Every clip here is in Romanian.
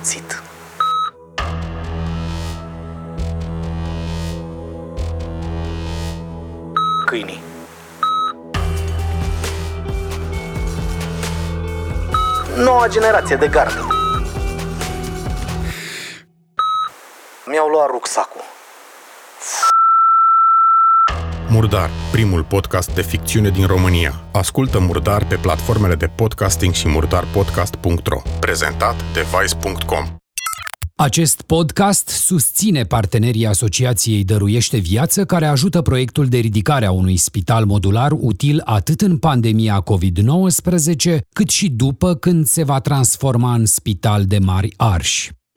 cuțit. Câinii. Noua generație de gardă. Murdar, primul podcast de ficțiune din România. Ascultă Murdar pe platformele de podcasting și murdarpodcast.ro. Prezentat de Vice.com. Acest podcast susține partenerii Asociației Dăruiește Viață, care ajută proiectul de ridicare a unui spital modular util atât în pandemia COVID-19, cât și după când se va transforma în spital de mari arși.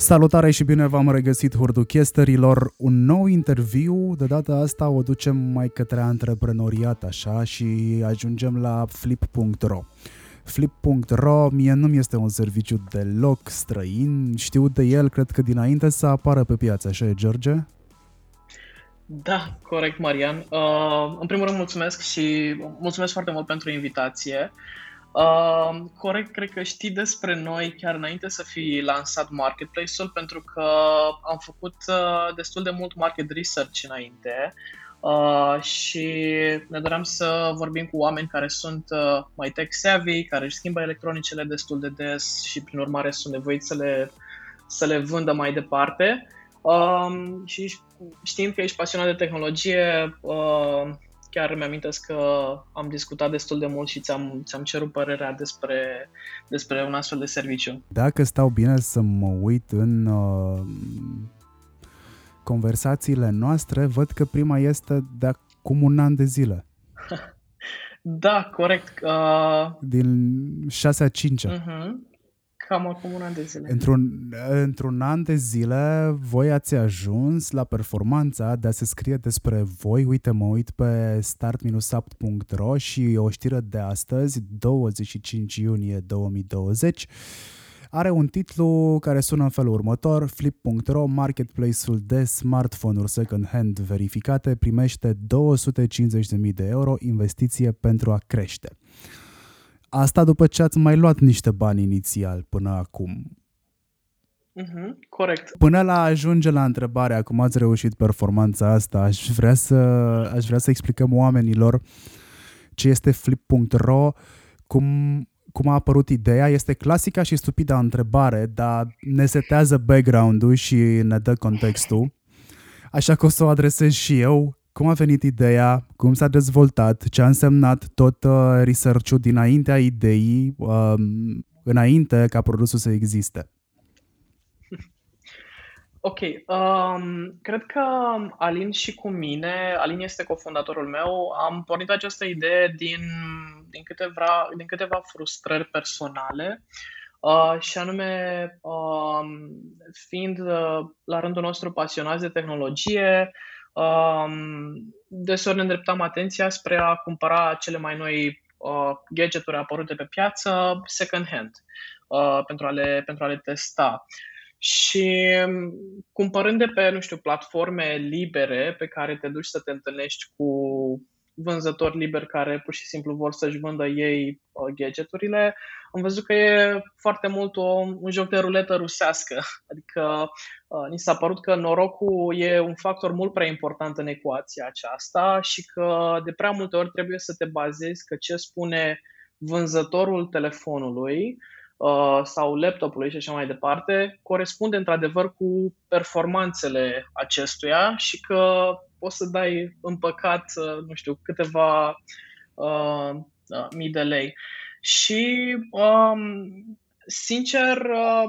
Salutare și bine v-am regăsit hurduchesterilor. Un nou interviu, de data asta o ducem mai către antreprenoriat așa și ajungem la flip.ro. Flip.ro mie nu mi este un serviciu deloc străin, știu de el, cred că dinainte să apară pe piață, așa e, George? Da, corect, Marian. Uh, în primul rând mulțumesc și mulțumesc foarte mult pentru invitație. Uh, corect, cred că știi despre noi chiar înainte să fi lansat marketplace-ul, pentru că am făcut uh, destul de mult market research înainte uh, și ne doream să vorbim cu oameni care sunt uh, mai tech savvy, care își schimbă electronicele destul de des și prin urmare sunt nevoiți să le, să le vândă mai departe. Um, și știind că ești pasionat de tehnologie, uh, chiar mi-amintesc că am discutat destul de mult și ți-am, ți-am cerut părerea despre, despre un astfel de serviciu. Dacă stau bine să mă uit în uh, conversațiile noastre, văd că prima este de acum un an de zile. da, corect. Uh... Din 6 a 5 uh-huh. Cam acum un an de zile. Într-un, într-un an de zile, voi ați ajuns la performanța de a se scrie despre voi. Uite, mă uit pe start-up.ro și o știre de astăzi, 25 iunie 2020, are un titlu care sună în felul următor, Flip.ro, marketplace-ul de smartphone-uri second-hand verificate, primește 250.000 de euro investiție pentru a crește. Asta după ce ați mai luat niște bani inițial până acum. Mm-hmm, corect. Până la ajunge la întrebarea cum ați reușit performanța asta, aș vrea să, aș vrea să explicăm oamenilor ce este flip.ro, cum, cum a apărut ideea. Este clasica și stupida întrebare, dar ne setează background-ul și ne dă contextul. Așa că o să o adresez și eu cum a venit ideea, cum s-a dezvoltat, ce a însemnat tot uh, research-ul dinaintea ideii, uh, înainte ca produsul să existe? Ok, um, cred că Alin și cu mine, Alin este cofondatorul meu, am pornit această idee din, din, câteva, din câteva frustrări personale uh, și anume uh, fiind uh, la rândul nostru pasionați de tehnologie, um, deseori ne îndreptam atenția spre a cumpăra cele mai noi uh, gadgeturi apărute pe piață second hand uh, pentru, a le, pentru a le testa. Și um, cumpărând de pe, nu știu, platforme libere pe care te duci să te întâlnești cu vânzători liberi care pur și simplu vor să-și vândă ei uh, gadgeturile, am văzut că e foarte mult o, un joc de ruletă rusească. Adică uh, ni s-a părut că norocul e un factor mult prea important în ecuația aceasta și că de prea multe ori trebuie să te bazezi că ce spune vânzătorul telefonului uh, sau laptopului și așa mai departe, corespunde într-adevăr cu performanțele acestuia și că poți să dai în păcat, uh, nu știu, câteva uh, uh, mii de lei. Și, um, sincer, uh,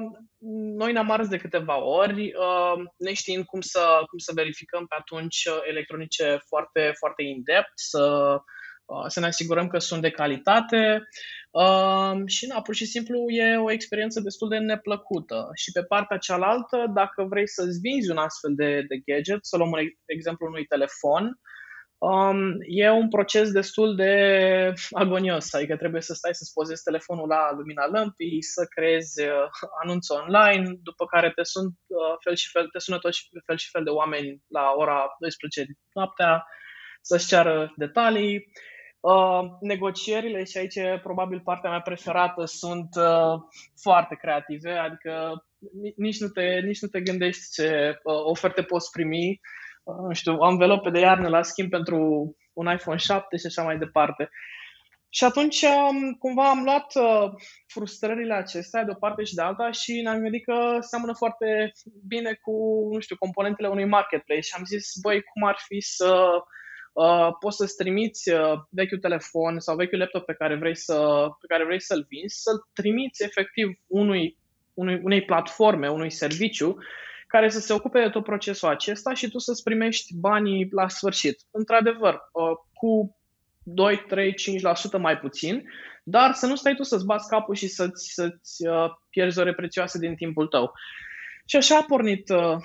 noi ne-am ars de câteva ori, uh, neștiind cum să, cum să verificăm pe atunci electronice foarte, foarte in-depth, să, uh, să ne asigurăm că sunt de calitate. Uh, și, na, pur și simplu e o experiență destul de neplăcută. Și pe partea cealaltă, dacă vrei să-ți vinzi un astfel de, de gadget, să luăm un exemplu unui telefon, Um, e un proces destul de agonios, adică trebuie să stai să-ți pozezi telefonul la lumina lămpii, să creezi uh, anunț online, după care te, sun, uh, fel și fel, te sună tot și fel și fel de oameni la ora 12 noaptea să-și ceară detalii. Uh, negocierile, și aici e probabil partea mea preferată, sunt uh, foarte creative, adică nici nu te, nici nu te gândești ce uh, oferte poți primi nu știu, anvelope de iarnă la schimb pentru un iPhone 7 și așa mai departe. Și atunci um, cumva am luat uh, frustrările acestea de o parte și de alta și ne-am gândit că seamănă foarte bine cu, nu știu, componentele unui marketplace și am zis, băi, cum ar fi să uh, poți să-ți trimiți uh, vechiul telefon sau vechiul laptop pe care vrei, să, pe care vrei să-l vinzi, să-l trimiți efectiv unui, unui, unei platforme, unui serviciu care să se ocupe de tot procesul acesta și tu să-ți primești banii la sfârșit. Într-adevăr, uh, cu 2, 3, 5% mai puțin, dar să nu stai tu să-ți bați capul și să-ți, să-ți uh, pierzi ore prețioase din timpul tău. Și așa a pornit uh,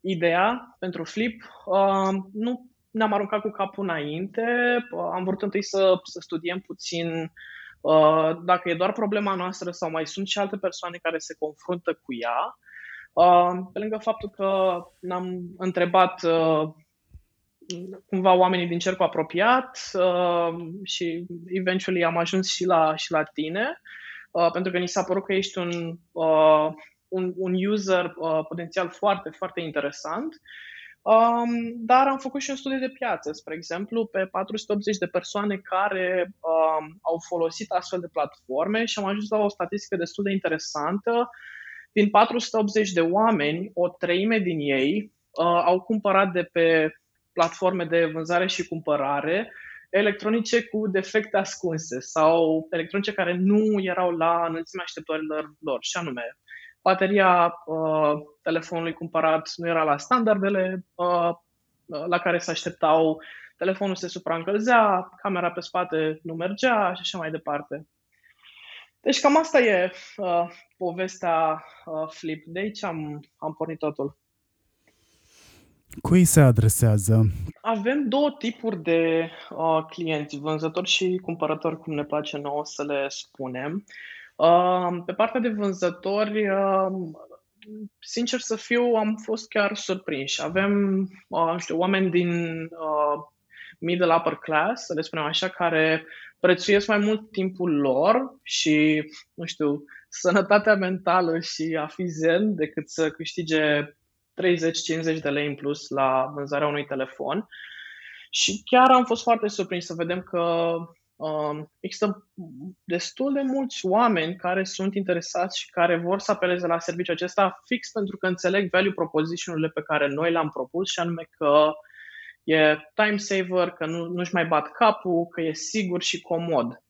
ideea pentru Flip. Uh, nu ne-am aruncat cu capul înainte, uh, am vrut întâi să, să studiem puțin uh, dacă e doar problema noastră sau mai sunt și alte persoane care se confruntă cu ea. Pe lângă faptul că ne-am întrebat uh, cumva oamenii din cercul apropiat uh, și eventually am ajuns și la, și la tine, uh, pentru că ni s-a părut că ești un, un, un user potențial foarte, foarte interesant. Um, dar am făcut și un studiu de piață, spre exemplu, pe 480 de persoane care um, au folosit astfel de platforme și am ajuns la o statistică destul de interesantă. Din 480 de oameni, o treime din ei uh, au cumpărat de pe platforme de vânzare și cumpărare electronice cu defecte ascunse sau electronice care nu erau la înălțimea așteptărilor lor, și anume bateria uh, telefonului cumpărat nu era la standardele uh, la care se așteptau, telefonul se supraîncălzea, camera pe spate nu mergea și așa mai departe. Deci cam asta e uh, povestea uh, Flip. De aici am, am pornit totul. Cui se adresează? Avem două tipuri de uh, clienți, vânzători și cumpărători, cum ne place nouă să le spunem. Uh, pe partea de vânzători, uh, sincer să fiu, am fost chiar surprinși. Avem, uh, nu știu, oameni din uh, middle upper class, să le spunem așa, care prețuiesc mai mult timpul lor și, nu știu, sănătatea mentală și a fi zen decât să câștige 30-50 de lei în plus la vânzarea unui telefon. Și chiar am fost foarte surprins să vedem că um, există destul de mulți oameni care sunt interesați și care vor să apeleze la serviciul acesta fix pentru că înțeleg value proposition-urile pe care noi le-am propus și anume că e time saver, că nu, nu-și mai bat capul, că e sigur și comod.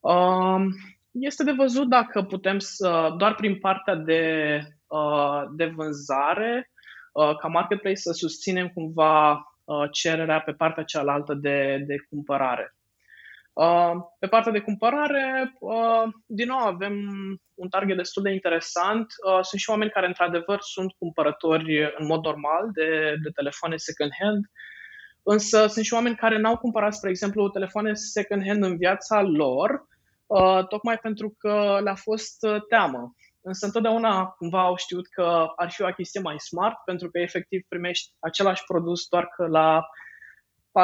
Um, este de văzut dacă putem să, doar prin partea de, uh, de vânzare, uh, ca marketplace, să susținem cumva uh, cererea pe partea cealaltă de, de cumpărare. Pe partea de cumpărare, din nou avem un target destul de interesant. Sunt și oameni care, într-adevăr, sunt cumpărători în mod normal de, de telefoane second-hand, însă sunt și oameni care n-au cumpărat, spre exemplu, telefoane second-hand în viața lor, Uh, tocmai pentru că le-a fost uh, teamă. Însă întotdeauna cumva au știut că ar fi o achiziție mai smart, pentru că efectiv primești același produs doar că la 40-50%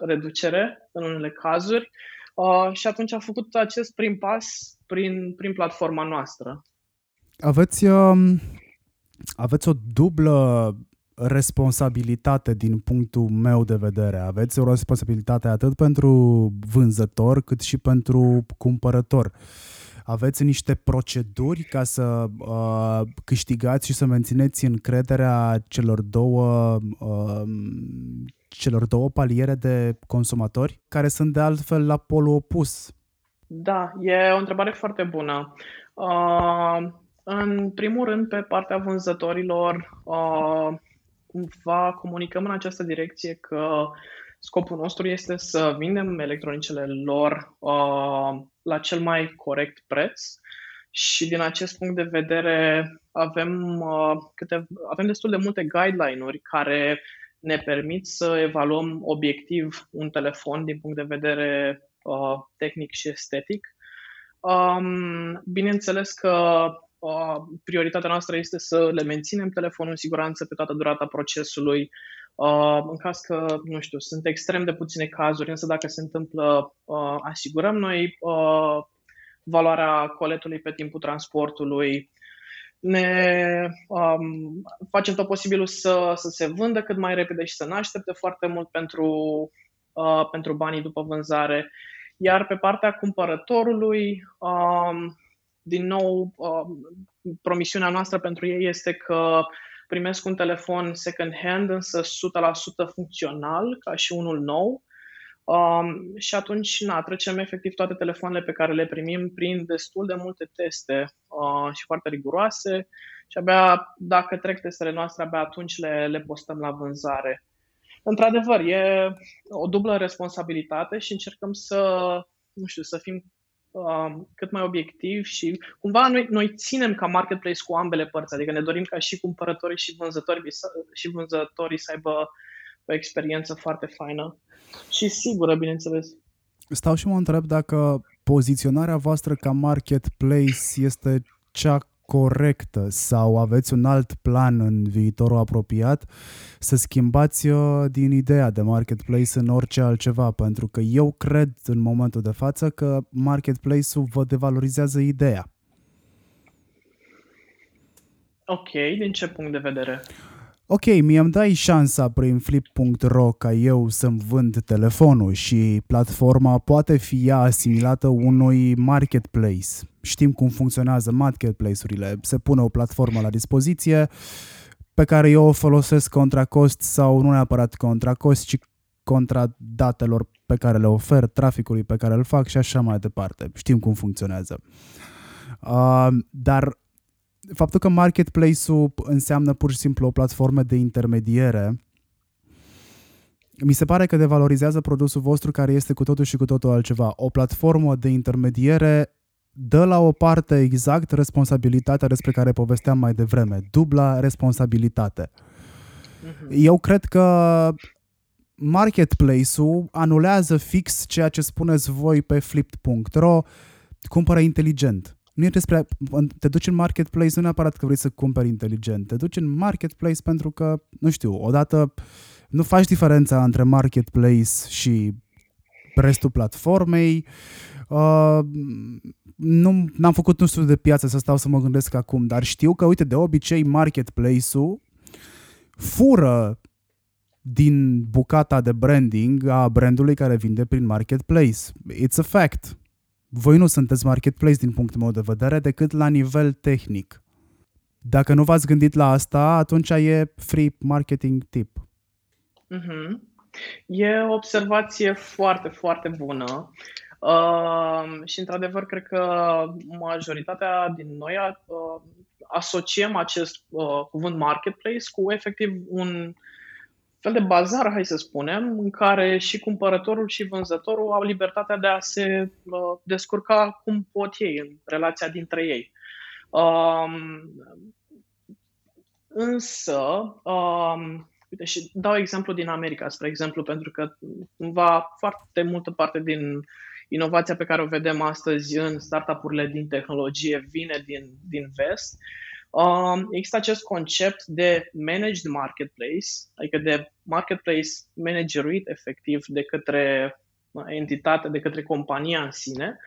reducere în unele cazuri. Uh, și atunci a făcut acest prim pas prin, prin platforma noastră. Aveți, um, aveți o dublă responsabilitate din punctul meu de vedere. Aveți o responsabilitate atât pentru vânzător cât și pentru cumpărător. Aveți niște proceduri ca să uh, câștigați și să mențineți încrederea celor două uh, celor două paliere de consumatori care sunt de altfel la polul opus. Da, e o întrebare foarte bună. Uh, în primul rând, pe partea vânzătorilor, uh, cumva comunicăm în această direcție că scopul nostru este să vindem electronicele lor uh, la cel mai corect preț și din acest punct de vedere avem, uh, câte, avem destul de multe guideline-uri care ne permit să evaluăm obiectiv un telefon din punct de vedere uh, tehnic și estetic. Um, bineînțeles că uh, prioritatea noastră este să le menținem telefonul în siguranță pe toată durata procesului. Uh, în caz că, nu știu, sunt extrem de puține cazuri, însă dacă se întâmplă, uh, asigurăm noi uh, valoarea coletului pe timpul transportului, ne um, facem tot posibilul să, să se vândă cât mai repede și să nu aștepte foarte mult pentru, uh, pentru banii după vânzare. Iar pe partea cumpărătorului, um, din nou, um, promisiunea noastră pentru ei este că primesc un telefon second hand, însă 100% funcțional, ca și unul nou. Um, și atunci, na, trecem efectiv toate telefoanele pe care le primim prin destul de multe teste uh, și foarte riguroase și abia dacă trec testele noastre, abia atunci le, le postăm la vânzare. Într-adevăr, e o dublă responsabilitate și încercăm să, nu știu, să fim uh, cât mai obiectiv și cumva noi, noi ținem ca marketplace cu ambele părți, adică ne dorim ca și cumpărătorii și vânzătorii, și vânzătorii să aibă o experiență foarte faină și sigură, bineînțeles. Stau și mă întreb dacă poziționarea voastră ca marketplace este cea corectă sau aveți un alt plan în viitorul apropiat să schimbați uh, din ideea de marketplace în orice altceva, pentru că eu cred în momentul de față că marketplace-ul vă devalorizează ideea. Ok, din ce punct de vedere? Ok, mie îmi dai șansa prin flip.ro ca eu să-mi vând telefonul și platforma poate fi ea asimilată unui marketplace. Știm cum funcționează marketplace-urile. Se pune o platformă la dispoziție pe care eu o folosesc contra cost sau nu neapărat contra cost, ci contra datelor pe care le ofer, traficului pe care îl fac și așa mai departe. Știm cum funcționează. Uh, dar faptul că marketplace-ul înseamnă pur și simplu o platformă de intermediere, mi se pare că devalorizează produsul vostru care este cu totul și cu totul altceva. O platformă de intermediere dă la o parte exact responsabilitatea despre care povesteam mai devreme, dubla responsabilitate. Mhm. Eu cred că marketplace-ul anulează fix ceea ce spuneți voi pe flipped.ro, cumpără inteligent nu e despre, te duci în marketplace nu neapărat că vrei să cumperi inteligent, te duci în marketplace pentru că, nu știu, odată nu faci diferența între marketplace și restul platformei. Uh, nu am făcut un studiu de piață să stau să mă gândesc acum, dar știu că, uite, de obicei marketplace-ul fură din bucata de branding a brandului care vinde prin marketplace. It's a fact voi nu sunteți marketplace din punctul meu de vedere decât la nivel tehnic. Dacă nu v-ați gândit la asta, atunci e free marketing tip. Mm-hmm. E o observație foarte, foarte bună. Uh, și într-adevăr, cred că majoritatea din noi uh, asociem acest uh, cuvânt marketplace cu efectiv un fel de bazar, hai să spunem, în care și cumpărătorul și vânzătorul au libertatea de a se uh, descurca cum pot ei în relația dintre ei. Um, însă, um, uite, și dau exemplu din America, spre exemplu, pentru că cumva foarte multă parte din inovația pe care o vedem astăzi în startup-urile din tehnologie vine din, din vest. Uh, Um, există acest concept de managed marketplace, adică de marketplace manageruit efectiv de către entitate, de către compania în sine,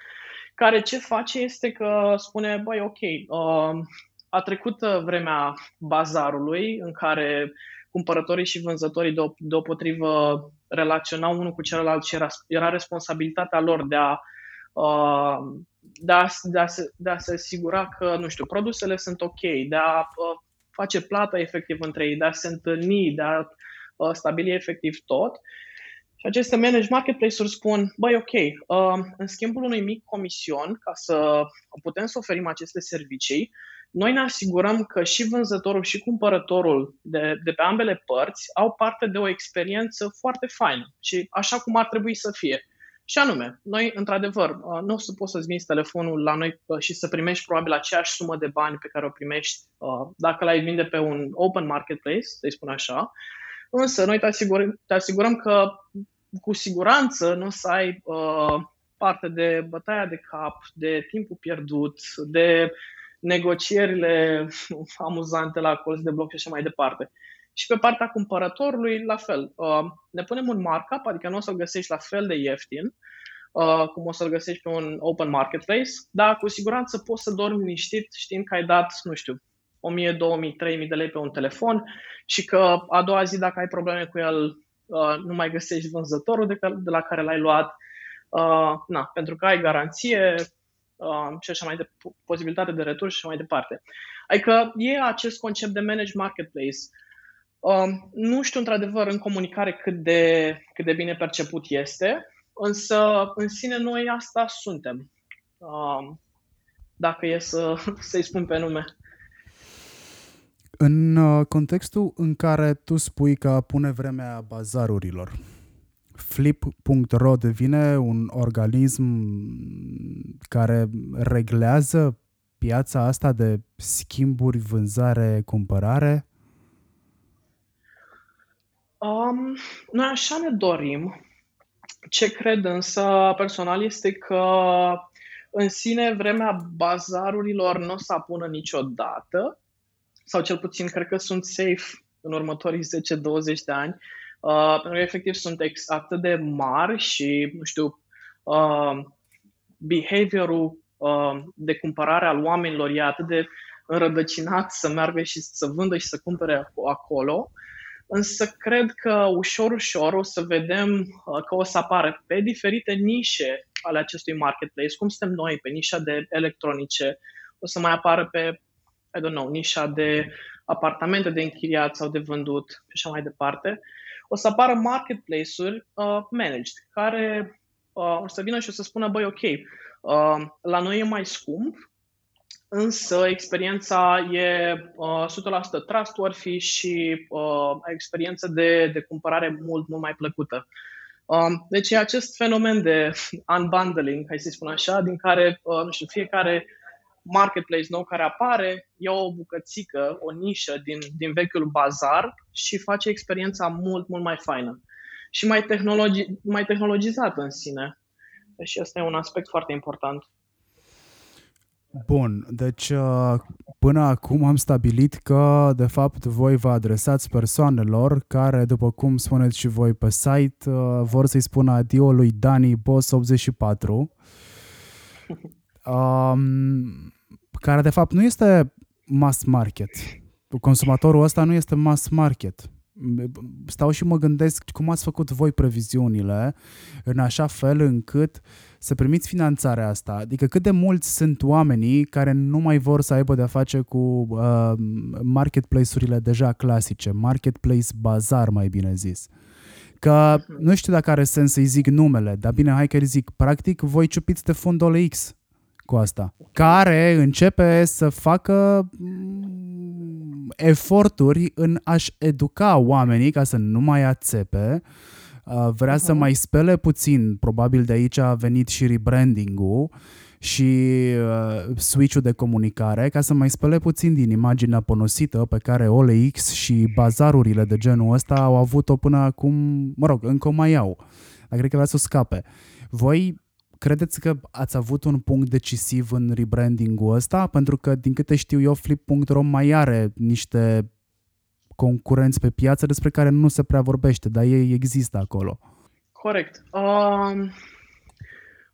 care ce face este că spune, băi, ok, um, a trecut vremea bazarului în care cumpărătorii și vânzătorii deopotrivă relaționau unul cu celălalt și era, era responsabilitatea lor de a uh, de a, de, a se, de a se asigura că, nu știu, produsele sunt ok, de a uh, face plată efectiv între ei, de a se întâlni, de a uh, stabili efectiv tot. Și aceste managed marketplace-uri spun, băi, ok, uh, în schimbul unui mic comision, ca să putem să oferim aceste servicii, noi ne asigurăm că și vânzătorul și cumpărătorul de, de pe ambele părți au parte de o experiență foarte faină și așa cum ar trebui să fie. Și anume, noi, într-adevăr, uh, nu o să poți să-ți vinzi telefonul la noi uh, și să primești probabil aceeași sumă de bani pe care o primești uh, dacă l-ai vinde pe un open marketplace, să-i spun așa, Însă noi te asigurăm, te asigurăm că cu siguranță nu o să ai uh, parte de bătaia de cap, de timpul pierdut, de negocierile amuzante la colț de bloc și așa mai departe. Și pe partea cumpărătorului, la fel. Uh, ne punem un markup, adică nu o să-l găsești la fel de ieftin, uh, cum o să-l găsești pe un open marketplace, dar cu siguranță poți să dormi liniștit știind că ai dat, nu știu, 1000, 2000, 3000 de lei pe un telefon și că a doua zi, dacă ai probleme cu el, uh, nu mai găsești vânzătorul de, de la care l-ai luat, uh, na, pentru că ai garanție uh, și așa mai de posibilitate de retur și așa mai departe. Adică e acest concept de managed marketplace. Uh, nu știu într-adevăr în comunicare cât de, cât de bine perceput este, însă în sine noi asta suntem. Uh, dacă e să, să-i spun pe nume. În uh, contextul în care tu spui că pune vremea bazarurilor, Flip.ro devine un organism care reglează piața asta de schimburi, vânzare, cumpărare? Um, noi așa ne dorim. Ce cred însă personal este că în sine vremea bazarurilor nu o să apună niciodată, sau cel puțin cred că sunt safe în următorii 10-20 de ani, uh, pentru că efectiv sunt ex- atât de mari și, nu știu, uh, behaviorul uh, de cumpărare al oamenilor e atât de înrădăcinat să meargă și să vândă și să cumpere acolo, însă cred că ușor, ușor o să vedem uh, că o să apară pe diferite nișe ale acestui marketplace, cum suntem noi pe nișa de electronice, o să mai apară pe I don't know, nișa de apartamente de închiriat sau de vândut și așa mai departe, o să apară marketplace-uri uh, managed, care uh, o să vină și o să spună, băi, ok, uh, la noi e mai scump, însă experiența e uh, 100% trustworthy și uh, experiență de, de cumpărare mult, mult mai plăcută. Um, deci e acest fenomen de unbundling, hai să spun așa, din care, uh, nu știu, fiecare marketplace nou care apare, ia o bucățică, o nișă din, din vechiul bazar și face experiența mult, mult mai faină și mai, tehnologi, mai tehnologizată în sine. Și asta e un aspect foarte important. Bun, deci uh, până acum am stabilit că, de fapt, voi vă adresați persoanelor care, după cum spuneți și voi pe site, uh, vor să-i spună adio lui Dani Boss 84 um, care de fapt nu este mass market. Consumatorul ăsta nu este mass market. Stau și mă gândesc cum ați făcut voi previziunile în așa fel încât să primiți finanțarea asta. Adică cât de mulți sunt oamenii care nu mai vor să aibă de-a face cu uh, marketplace-urile deja clasice, marketplace bazar mai bine zis. Că nu știu dacă are sens să-i zic numele, dar bine, hai că zic. Practic, voi ciupiți de fundul X cu asta, care începe să facă mm, eforturi în a-și educa oamenii ca să nu mai ațepe, uh, vrea uh-huh. să mai spele puțin, probabil de aici a venit și rebranding-ul și uh, switch-ul de comunicare ca să mai spele puțin din imaginea ponosită pe care OLX și bazarurile de genul ăsta au avut-o până acum, mă rog, încă o mai au. Dar cred că vrea să o scape. Voi credeți că ați avut un punct decisiv în rebranding-ul ăsta? Pentru că, din câte știu eu, Flip.ro mai are niște concurenți pe piață despre care nu se prea vorbește, dar ei există acolo. Corect. Uh,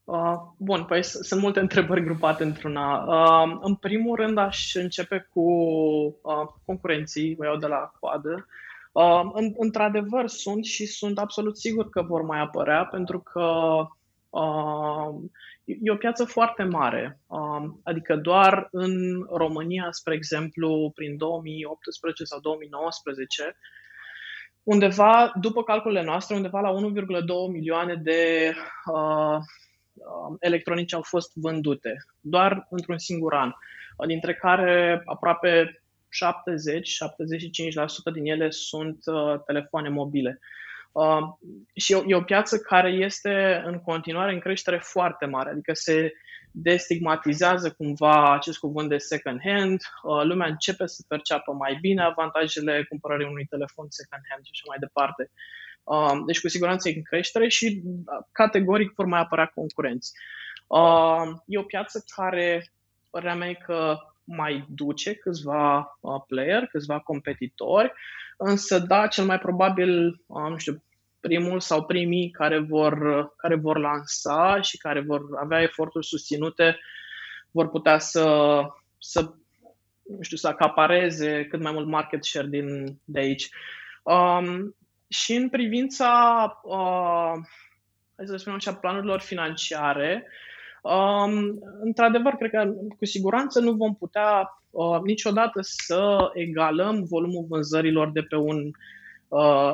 uh, bun, păi sunt multe întrebări grupate într-una. Uh, în primul rând aș începe cu uh, concurenții, mă iau de la coadă. Uh, în, într-adevăr sunt și sunt absolut sigur că vor mai apărea pentru că Um, e o piață foarte mare, um, adică doar în România, spre exemplu, prin 2018 sau 2019, undeva, după calculele noastre, undeva la 1,2 milioane de uh, um, electronice au fost vândute, doar într-un singur an, dintre care aproape 70-75% din ele sunt uh, telefoane mobile. Uh, și e, e o piață care este în continuare în creștere foarte mare, adică se destigmatizează cumva acest cuvânt de second hand, uh, lumea începe să perceapă mai bine avantajele cumpărării unui telefon second hand și așa mai departe. Uh, deci cu siguranță e în creștere și categoric vor mai apărea concurenți. E o piață care, părerea mea, că mai duce câțiva player, câțiva competitori, însă da, cel mai probabil, nu știu, primul sau primii care vor, care vor lansa și care vor avea eforturi susținute vor putea să, să nu știu, să acapareze cât mai mult market share din, de aici. Um, și în privința, uh, hai să spunem așa, planurilor financiare, um, într-adevăr, cred că cu siguranță nu vom putea uh, niciodată să egalăm volumul vânzărilor de pe un uh,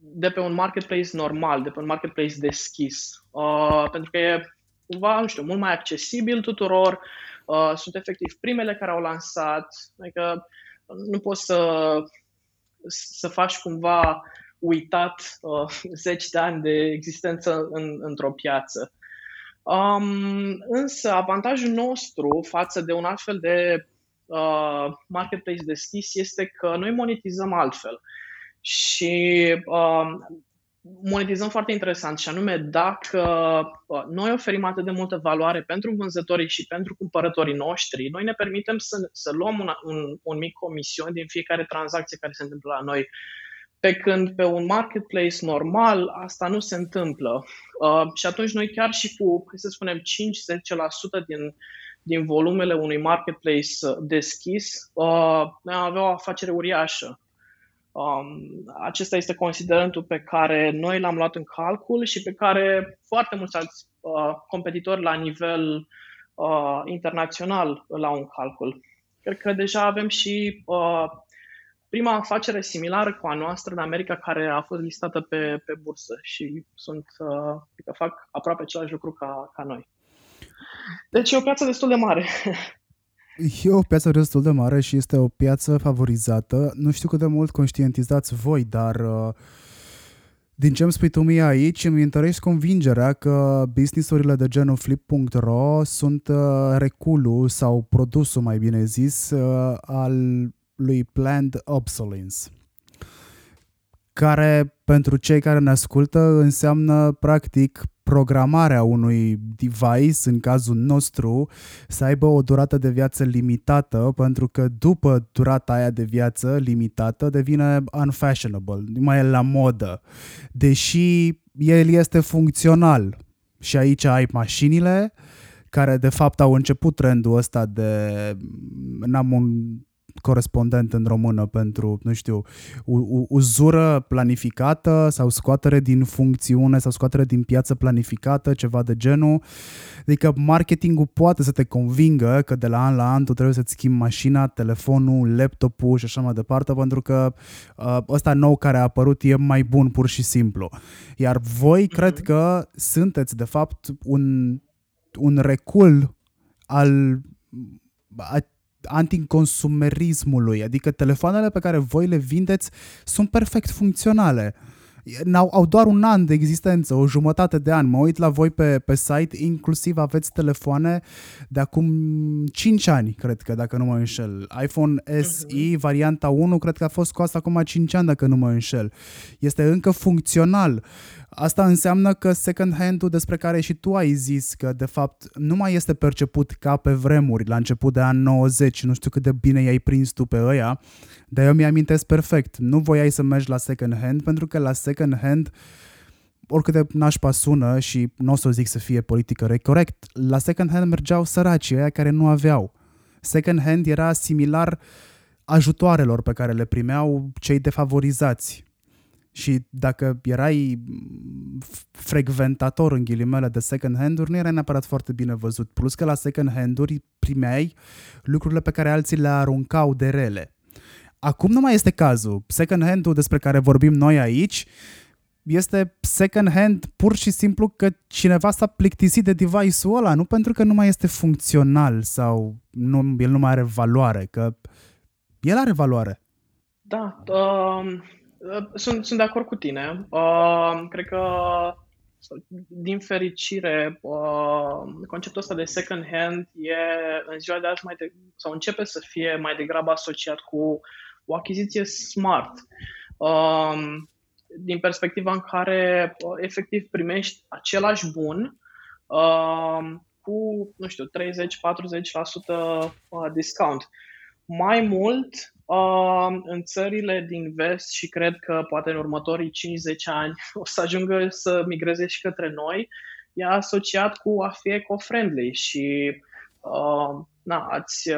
de pe un marketplace normal, de pe un marketplace deschis. Uh, pentru că e cumva, nu știu, mult mai accesibil tuturor. Uh, sunt efectiv primele care au lansat. Adică nu poți să, să faci cumva uitat uh, zeci de ani de existență în, într-o piață. Um, însă avantajul nostru față de un altfel de uh, marketplace deschis este că noi monetizăm altfel. Uh, și uh, monetizăm foarte interesant și anume dacă uh, noi oferim atât de multă valoare pentru vânzătorii și pentru cumpărătorii noștri, noi ne permitem să, să luăm un, un, un mic comision din fiecare tranzacție care se întâmplă la noi. Pe când pe un marketplace normal asta nu se întâmplă. Uh, și atunci noi chiar și cu, hai să spunem, 5-10% din, din volumele unui marketplace deschis, uh, noi avea o afacere uriașă. Um, acesta este considerentul pe care noi l-am luat în calcul și pe care foarte mulți alți uh, competitori la nivel uh, internațional îl au în calcul. Cred că deja avem și uh, prima afacere similară cu a noastră în America care a fost listată pe, pe bursă și sunt, uh, că fac aproape același lucru ca, ca noi. Deci e o piață destul de mare. E o piață destul de mare și este o piață favorizată. Nu știu cât de mult conștientizați voi, dar uh, din ce îmi spui tu mie aici, îmi întărești convingerea că businessurile de genul flip.ro sunt uh, reculul sau produsul, mai bine zis, uh, al lui planned obsolescence care pentru cei care ne ascultă înseamnă practic programarea unui device, în cazul nostru, să aibă o durată de viață limitată, pentru că după durata aia de viață limitată devine unfashionable, nu mai e la modă. Deși el este funcțional. Și aici ai mașinile, care de fapt au început trendul ăsta de n-am un corespondent în română pentru, nu știu, uzură planificată sau scoatere din funcțiune sau scoatere din piață planificată, ceva de genul. Adică marketingul poate să te convingă că de la an la an tu trebuie să-ți schimbi mașina, telefonul, laptopul și așa mai departe, pentru că uh, ăsta nou care a apărut e mai bun pur și simplu. Iar voi mm-hmm. cred că sunteți de fapt un, un recul al anticonsumerismului, adică telefoanele pe care voi le vindeți sunt perfect funcționale. N-au, au doar un an de existență, o jumătate de an. Mă uit la voi pe, pe site, inclusiv aveți telefoane de acum 5 ani, cred că, dacă nu mă înșel. iPhone SE, uh-huh. varianta 1, cred că a fost scoasă acum 5 ani, dacă nu mă înșel. Este încă funcțional. Asta înseamnă că second hand-ul despre care și tu ai zis că de fapt nu mai este perceput ca pe vremuri, la început de an 90, nu știu cât de bine i-ai prins tu pe ăia, dar eu mi-amintesc perfect. Nu voiai să mergi la second hand pentru că la second hand oricât de nașpa sună și nu o să zic să fie politică corect, la second hand mergeau săraci, aia care nu aveau. Second hand era similar ajutoarelor pe care le primeau cei defavorizați și dacă erai frecventator în ghilimele de second hand-uri, nu era neapărat foarte bine văzut. Plus că la second hand-uri primeai lucrurile pe care alții le aruncau de rele. Acum nu mai este cazul. Second hand-ul despre care vorbim noi aici este second hand pur și simplu că cineva s-a plictisit de device-ul ăla, nu pentru că nu mai este funcțional sau nu, el nu mai are valoare, că el are valoare. Da, um, sunt, sunt de acord cu tine. Uh, cred că din fericire, uh, conceptul ăsta de second hand e în ziua de azi mai de, sau începe să fie mai degrabă asociat cu o achiziție smart. Um, din perspectiva în care uh, efectiv primești același bun um, cu, nu știu, 30-40% discount. Mai mult, în țările din vest și cred că poate în următorii 5-10 ani o să ajungă să migreze și către noi, e asociat cu a fi eco-friendly și uh, na, ați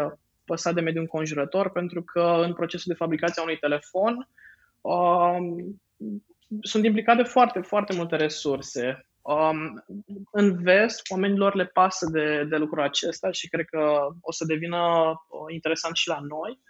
păsat de mediul înconjurător pentru că în procesul de fabricație a unui telefon uh, sunt implicate foarte, foarte multe resurse. Um, în vest, oamenilor le pasă de, de lucrul acesta și cred că o să devină uh, interesant și la noi.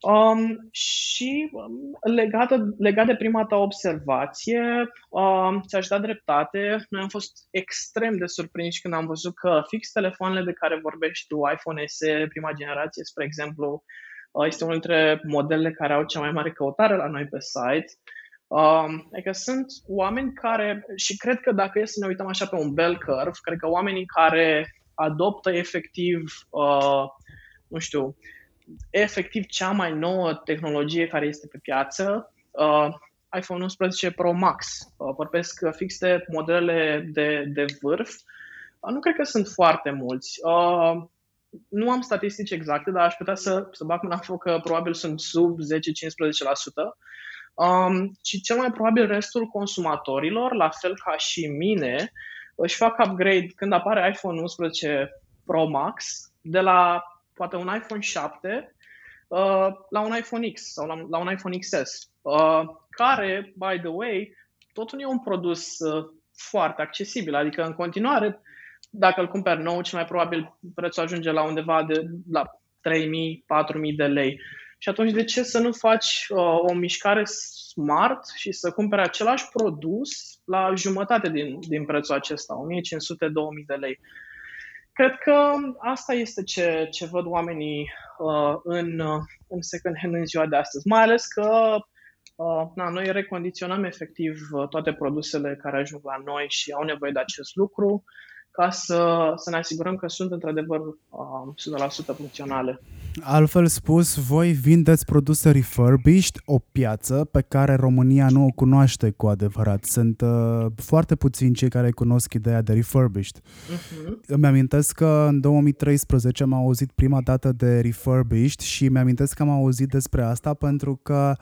Um, și um, legat, legat de prima ta observație, um, ți-aș da dreptate. Noi am fost extrem de surprinși când am văzut că fix telefoanele de care vorbești tu, iPhone SE, prima generație, spre exemplu, uh, este unul dintre modelele care au cea mai mare căutare la noi pe site. Um, adică sunt oameni care, și cred că dacă e să ne uităm așa pe un bell curve, cred că oamenii care adoptă efectiv, uh, nu știu, efectiv cea mai nouă tehnologie care este pe piață, uh, iPhone 11 Pro Max. Uh, vorbesc fix de modelele de, de vârf. Uh, nu cred că sunt foarte mulți. Uh, nu am statistici exacte, dar aș putea să, să bag mâna foc că probabil sunt sub 10-15%. Um, și cel mai probabil restul consumatorilor, la fel ca și mine, își fac upgrade când apare iPhone 11 Pro Max de la poate un iPhone 7 uh, la un iPhone X sau la, la un iPhone XS, uh, care, by the way, tot nu e un produs uh, foarte accesibil, adică în continuare, dacă îl cumperi nou, cel mai probabil prețul ajunge la undeva de la 3.000-4.000 de lei. Și atunci de ce să nu faci uh, o mișcare smart și să cumpere același produs la jumătate din, din prețul acesta, 1500-2000 de lei? Cred că asta este ce, ce văd oamenii uh, în, uh, în second hand în ziua de astăzi, mai ales că uh, na, noi recondiționăm efectiv uh, toate produsele care ajung la noi și au nevoie de acest lucru ca să, să ne asigurăm că sunt într-adevăr uh, 100% funcționale. Altfel spus, voi vindeți produse refurbished, o piață pe care România nu o cunoaște cu adevărat. Sunt uh, foarte puțini cei care cunosc ideea de refurbished. Uh-huh. Îmi amintesc că în 2013 am auzit prima dată de refurbished și mi amintesc că am auzit despre asta pentru că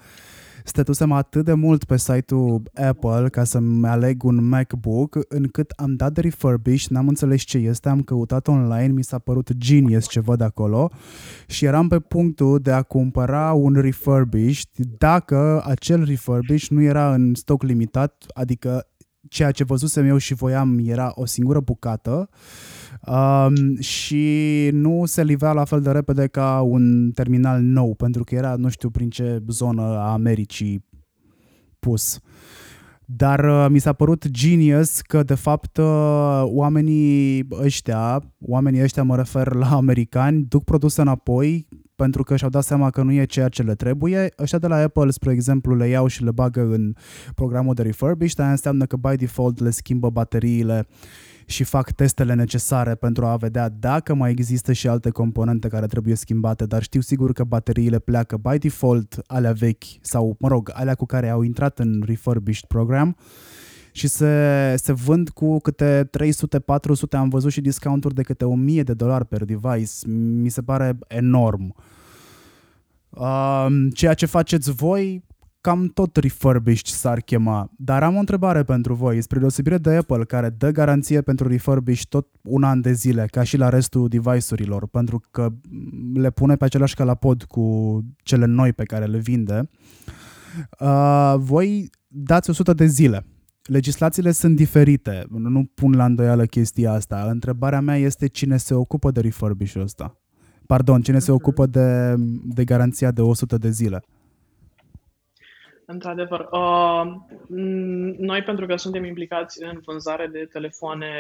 stătusem atât de mult pe site-ul Apple ca să-mi aleg un MacBook, încât am dat de refurbished, n-am înțeles ce este, am căutat online, mi s-a părut genius ce văd acolo și eram pe punctul de a cumpăra un refurbished dacă acel refurbished nu era în stoc limitat, adică ceea ce văzusem eu și voiam era o singură bucată um, și nu se livea la fel de repede ca un terminal nou, pentru că era nu știu prin ce zonă a Americii pus. Dar uh, mi s-a părut genius că, de fapt, uh, oamenii ăștia, oamenii ăștia mă refer la americani, duc produse înapoi pentru că și-au dat seama că nu e ceea ce le trebuie. Ăștia de la Apple, spre exemplu, le iau și le bagă în programul de refurbished, aia înseamnă că by default le schimbă bateriile și fac testele necesare pentru a vedea dacă mai există și alte componente care trebuie schimbate, dar știu sigur că bateriile pleacă by default alea vechi sau, mă rog, alea cu care au intrat în refurbished program și se, se vând cu câte 300-400, am văzut și discounturi de câte 1000 de dolari per device, mi se pare enorm. Uh, ceea ce faceți voi, cam tot refurbished s-ar chema. Dar am o întrebare pentru voi, spre deosebire de Apple, care dă garanție pentru refurbished tot un an de zile, ca și la restul device-urilor, pentru că le pune pe același calapod cu cele noi pe care le vinde. Uh, voi dați 100 de zile legislațiile sunt diferite, nu pun la îndoială chestia asta. Întrebarea mea este cine se ocupă de refurbish ăsta. Pardon, cine se mhm. ocupă de, de garanția de 100 de zile. Într-adevăr, uh, noi pentru că suntem implicați în vânzare de telefoane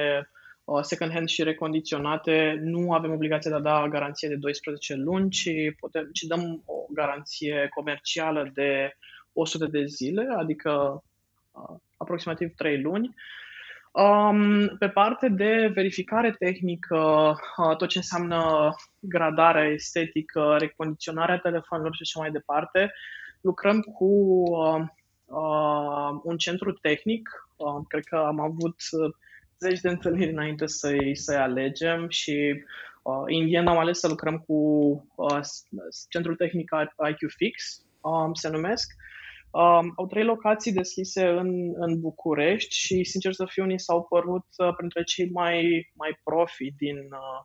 uh, second-hand și recondiționate, nu avem obligația de a da garanție de 12 luni, ci, putem, ci dăm o garanție comercială de 100 de zile, adică uh, aproximativ 3 luni. Um, pe parte de verificare tehnică, uh, tot ce înseamnă gradarea estetică, recondiționarea telefonelor și așa mai departe, lucrăm cu uh, uh, un centru tehnic. Uh, cred că am avut zeci de întâlniri înainte să-i, să-i alegem și uh, in Viena am ales să lucrăm cu uh, centrul tehnic IQ Fix, um, se numesc. Um, au trei locații deschise în, în București și, sincer să fiu, ni s-au părut uh, printre cei mai, mai profi din, uh,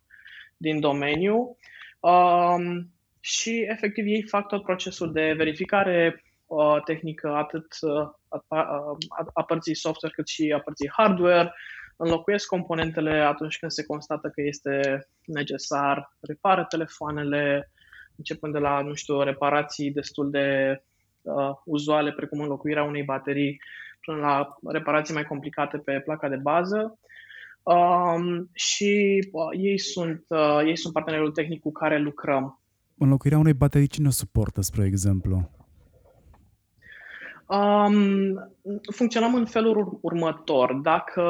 din domeniu. Um, și, efectiv, ei fac tot procesul de verificare uh, tehnică, atât uh, a, a, a părții software cât și a părții hardware, înlocuiesc componentele atunci când se constată că este necesar, repară telefoanele, începând de la, nu știu, reparații destul de uh, uzuale, precum înlocuirea unei baterii, până la reparații mai complicate pe placa de bază. Um, și uh, ei, sunt, uh, ei sunt partenerul tehnic cu care lucrăm. Înlocuirea unei baterii cine o suportă, spre exemplu? Um, funcționăm în felul următor. Dacă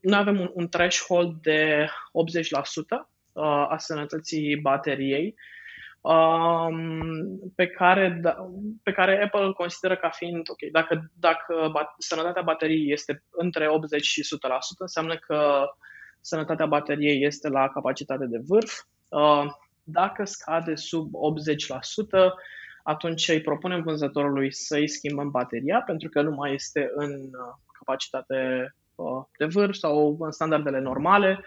noi avem un, un threshold de 80% uh, a sănătății bateriei, um, pe, care, da, pe care Apple îl consideră ca fiind, ok, dacă, dacă bat, sănătatea bateriei este între 80 și 100%, înseamnă că sănătatea bateriei este la capacitate de vârf. Uh, dacă scade sub 80%, atunci îi propunem vânzătorului să îi schimbăm bateria pentru că nu mai este în uh, capacitate uh, de vârf sau în standardele normale.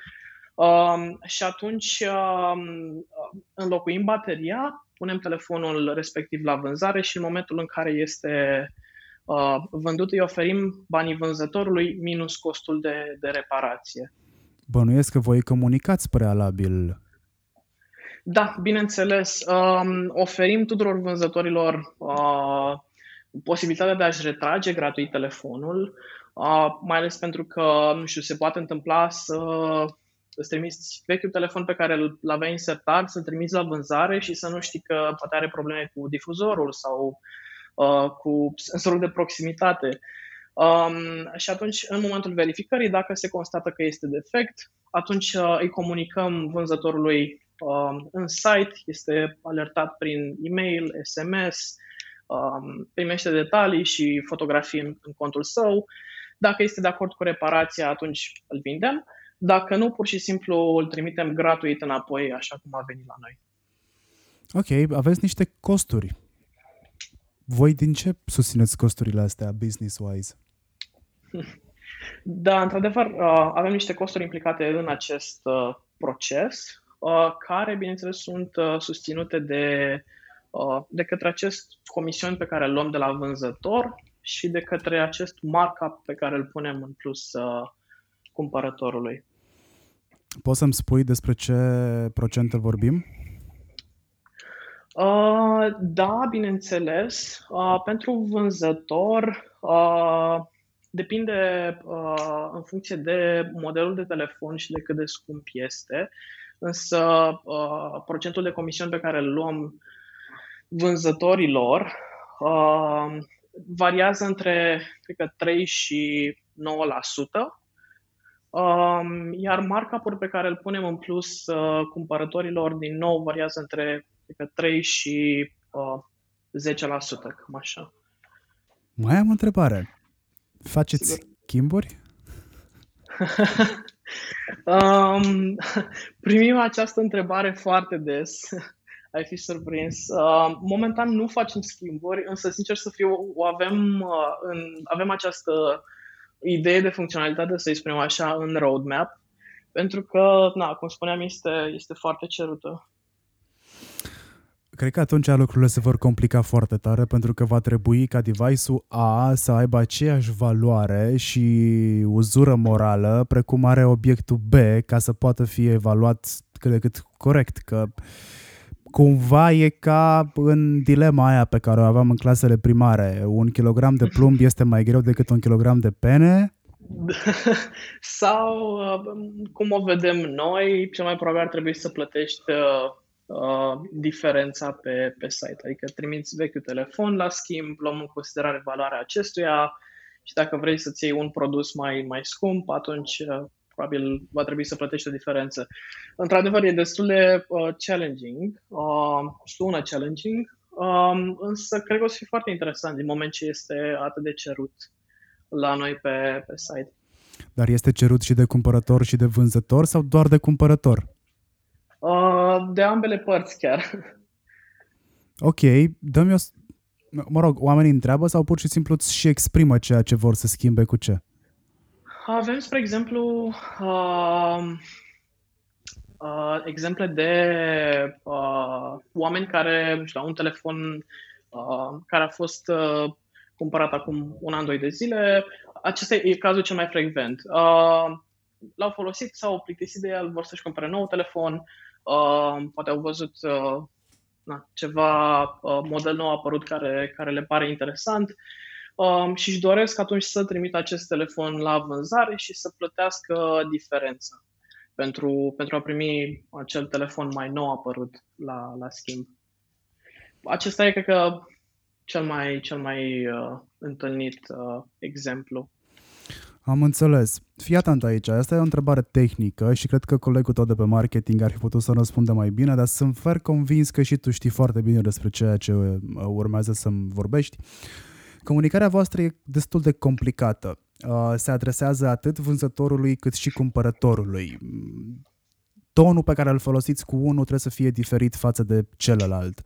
Um, și atunci um, înlocuim bateria, punem telefonul respectiv la vânzare și în momentul în care este uh, vândut îi oferim banii vânzătorului minus costul de, de reparație. Bănuiesc că voi comunicați prealabil da, bineînțeles. Um, oferim tuturor vânzătorilor uh, posibilitatea de a-și retrage gratuit telefonul, uh, mai ales pentru că, nu știu, se poate întâmpla să îți trimiți vechiul telefon pe care îl aveai insertat, să-l trimiți la vânzare și să nu știi că poate are probleme cu difuzorul sau uh, cu sensorul de proximitate. Um, și atunci, în momentul verificării, dacă se constată că este defect, atunci uh, îi comunicăm vânzătorului um, în site, este alertat prin e-mail, SMS, um, primește detalii și fotografii în, în contul său. Dacă este de acord cu reparația, atunci îl vindem. Dacă nu, pur și simplu îl trimitem gratuit înapoi, așa cum a venit la noi. Ok, aveți niște costuri. Voi din ce susțineți costurile astea business-wise? Da, într-adevăr, uh, avem niște costuri implicate în acest uh, proces. Uh, care, bineînțeles, sunt uh, susținute de, uh, de către acest comision pe care îl luăm de la vânzător și de către acest markup pe care îl punem în plus cumpărătorului. Poți să-mi spui despre ce procente vorbim? Uh, da, bineînțeles. Uh, pentru vânzător uh, depinde uh, în funcție de modelul de telefon și de cât de scump este însă uh, procentul de comision pe care îl luăm vânzătorilor uh, variază între, cred că, 3 și 9%, um, iar markup pe care îl punem în plus uh, cumpărătorilor, din nou, variază între, cred că, 3 și uh, 10%, cam așa. Mai am o întrebare. Faceți Sigur. schimburi? Um, primim această întrebare foarte des. Ai fi surprins. Uh, momentan nu facem schimburi, însă, sincer să fiu, o avem, uh, în, avem această idee de funcționalitate, să-i spunem așa, în roadmap, pentru că, na, cum spuneam, este, este foarte cerută. Cred că atunci lucrurile se vor complica foarte tare pentru că va trebui ca device-ul A să aibă aceeași valoare și uzură morală precum are obiectul B ca să poată fi evaluat cât de cât corect, că cumva e ca în dilema aia pe care o aveam în clasele primare. Un kilogram de plumb este mai greu decât un kilogram de pene? Sau, uh, cum o vedem noi, cel mai probabil ar trebui să plătești uh, Uh, diferența pe, pe site. Adică trimiți vechiul telefon la schimb, luăm în considerare valoarea acestuia, și dacă vrei să-ți iei un produs mai, mai scump, atunci uh, probabil va trebui să plătești o diferență. Într-adevăr, e destul de uh, challenging, uh, sună challenging, um, însă cred că o să fie foarte interesant din moment ce este atât de cerut la noi pe, pe site. Dar este cerut și de cumpărător și de vânzător sau doar de cumpărător? Uh, de ambele părți chiar. Ok, dă-mi o... Mă rog, oamenii întreabă sau pur și simplu și exprimă ceea ce vor să schimbe cu ce? Avem, spre exemplu, uh, uh, exemple de uh, oameni care, nu știu, au un telefon uh, care a fost uh, cumpărat acum un an, doi de zile. Acesta e cazul cel mai frecvent. Uh, l-au folosit, s-au plictisit de el, vor să-și cumpere nou telefon, uh, poate au văzut uh, na, ceva uh, model nou apărut care, care le pare interesant um, și își doresc atunci să trimită acest telefon la vânzare și să plătească diferența pentru, pentru a primi acel telefon mai nou apărut la, la schimb. Acesta e, cred că, cel mai, cel mai uh, întâlnit uh, exemplu. Am înțeles. Fii atent aici, asta e o întrebare tehnică și cred că colegul tău de pe marketing ar fi putut să răspundă mai bine, dar sunt fer convins că și tu știi foarte bine despre ceea ce uh, urmează să-mi vorbești. Comunicarea voastră e destul de complicată. Uh, se adresează atât vânzătorului cât și cumpărătorului. Tonul pe care îl folosiți cu unul trebuie să fie diferit față de celălalt.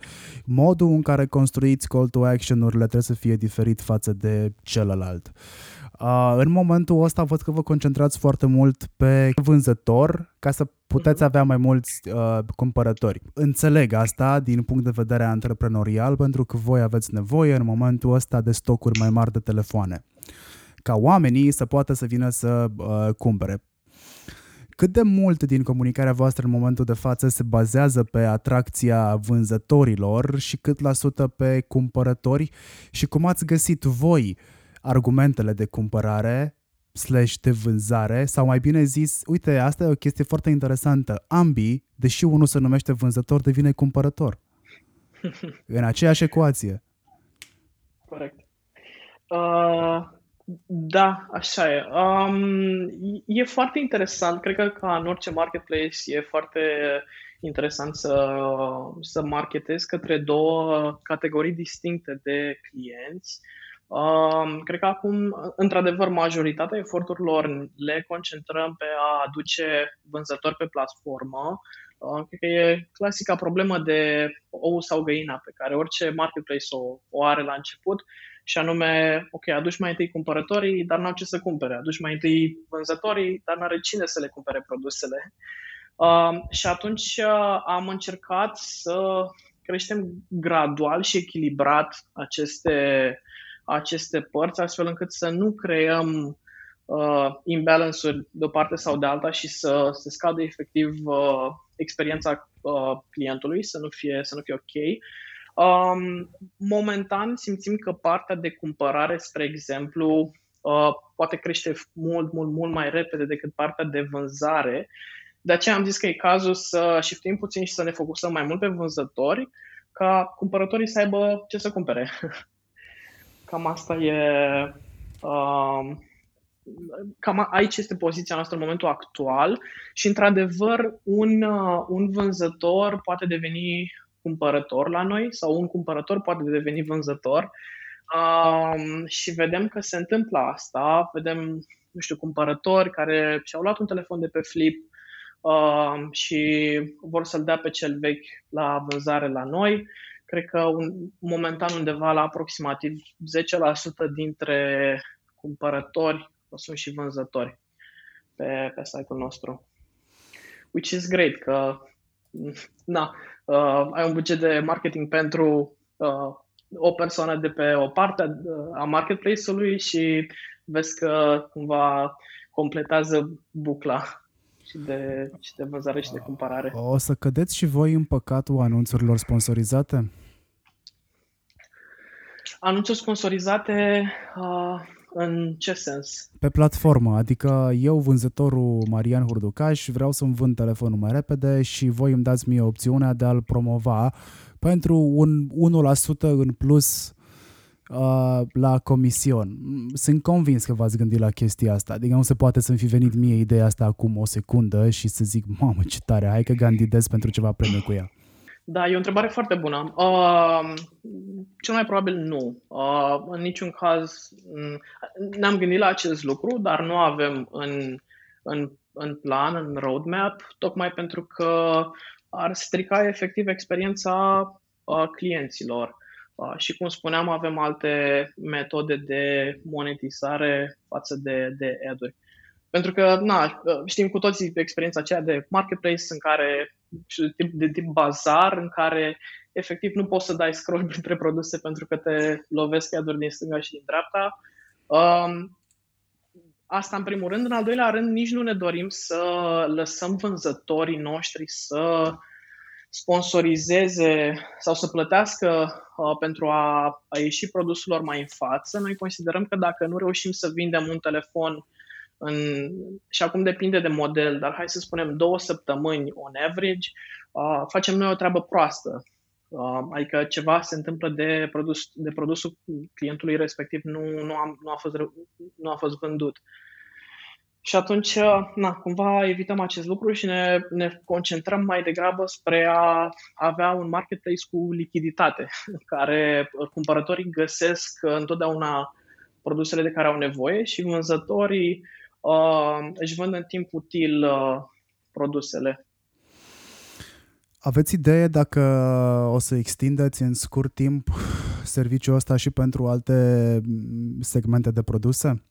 Modul în care construiți call to action-urile trebuie să fie diferit față de celălalt. Uh, în momentul ăsta văd că vă concentrați foarte mult pe vânzător ca să puteți avea mai mulți uh, cumpărători. Înțeleg asta din punct de vedere antreprenorial pentru că voi aveți nevoie în momentul ăsta de stocuri mai mari de telefoane ca oamenii să poată să vină să uh, cumpere. Cât de mult din comunicarea voastră în momentul de față se bazează pe atracția vânzătorilor și cât la sută pe cumpărători și cum ați găsit voi argumentele de cumpărare slash de vânzare sau mai bine zis, uite, asta e o chestie foarte interesantă. Ambii, deși unul se numește vânzător, devine cumpărător. în aceeași ecuație. Corect. Uh, da, așa e. Um, e foarte interesant. Cred că ca în orice marketplace e foarte interesant să, să marketezi către două categorii distincte de clienți. Um, cred că acum, într-adevăr, majoritatea eforturilor le concentrăm pe a aduce vânzători pe platformă. Uh, cred că e clasica problemă de ou sau găina pe care orice marketplace o, o are la început și anume, ok, aduci mai întâi cumpărătorii, dar n-au ce să cumpere. Aduci mai întâi vânzătorii, dar n-are cine să le cumpere produsele. Uh, și atunci uh, am încercat să creștem gradual și echilibrat aceste, aceste părți, astfel încât să nu creăm uh, imbalance-uri de o parte sau de alta și să se scadă efectiv uh, experiența uh, clientului, să nu fie, să nu fie ok. Um, momentan simțim că partea de cumpărare, spre exemplu, uh, poate crește mult, mult, mult mai repede decât partea de vânzare. De aceea am zis că e cazul să shiftim puțin și să ne focusăm mai mult pe vânzători, ca cumpărătorii să aibă ce să cumpere. Cam asta e. Uh, cam aici este poziția noastră în momentul actual și, într-adevăr, un, uh, un vânzător poate deveni cumpărător la noi sau un cumpărător poate deveni vânzător um, și vedem că se întâmplă asta. Vedem, nu știu, cumpărători care și-au luat un telefon de pe flip um, și vor să-l dea pe cel vechi la vânzare la noi. Cred că un, momentan undeva la aproximativ 10% dintre cumpărători sunt și vânzători pe, pe site-ul nostru. Which is great, că na, uh, ai un buget de marketing pentru uh, o persoană de pe o parte a marketplace-ului și vezi că cumva completează bucla și de, și de vânzare și de cumpărare. O să cădeți și voi în păcatul anunțurilor sponsorizate? Anunțuri sponsorizate, uh, în ce sens? Pe platformă, adică eu, vânzătorul Marian Hurducaș, vreau să-mi vând telefonul mai repede și voi îmi dați mie opțiunea de a-l promova pentru un 1% în plus uh, la comision. Sunt convins că v-ați gândit la chestia asta. Adică nu se poate să-mi fi venit mie ideea asta acum o secundă și să zic, mamă, ce tare, hai că gandidez pentru ceva premiu cu ea. Da, e o întrebare foarte bună. Uh, cel mai probabil nu. Uh, în niciun caz ne-am gândit la acest lucru, dar nu avem în, în, în plan, în roadmap, tocmai pentru că ar strica efectiv experiența uh, clienților. Uh, și cum spuneam, avem alte metode de monetizare față de, de ad-uri. Pentru că, na, știm cu toții experiența aceea de marketplace în care de tip, de tip bazar, în care efectiv nu poți să dai scroll printre produse pentru că te lovesc ad din stânga și din dreapta. Um, asta în primul rând. În al doilea rând, nici nu ne dorim să lăsăm vânzătorii noștri să sponsorizeze sau să plătească uh, pentru a, a ieși produsul lor mai în față. Noi considerăm că dacă nu reușim să vindem un telefon în, și acum depinde de model, dar hai să spunem două săptămâni on average, uh, facem noi o treabă proastă. Uh, adică ceva se întâmplă de, produs, de produsul clientului respectiv nu, nu, a, nu, a fost, nu a fost vândut. Și atunci, uh, na, cumva evităm acest lucru și ne, ne concentrăm mai degrabă spre a avea un marketplace cu lichiditate, în care cumpărătorii găsesc întotdeauna produsele de care au nevoie și vânzătorii uh, își vând în timp util uh, produsele. Aveți idee dacă o să extindeți în scurt timp serviciul ăsta și pentru alte segmente de produse?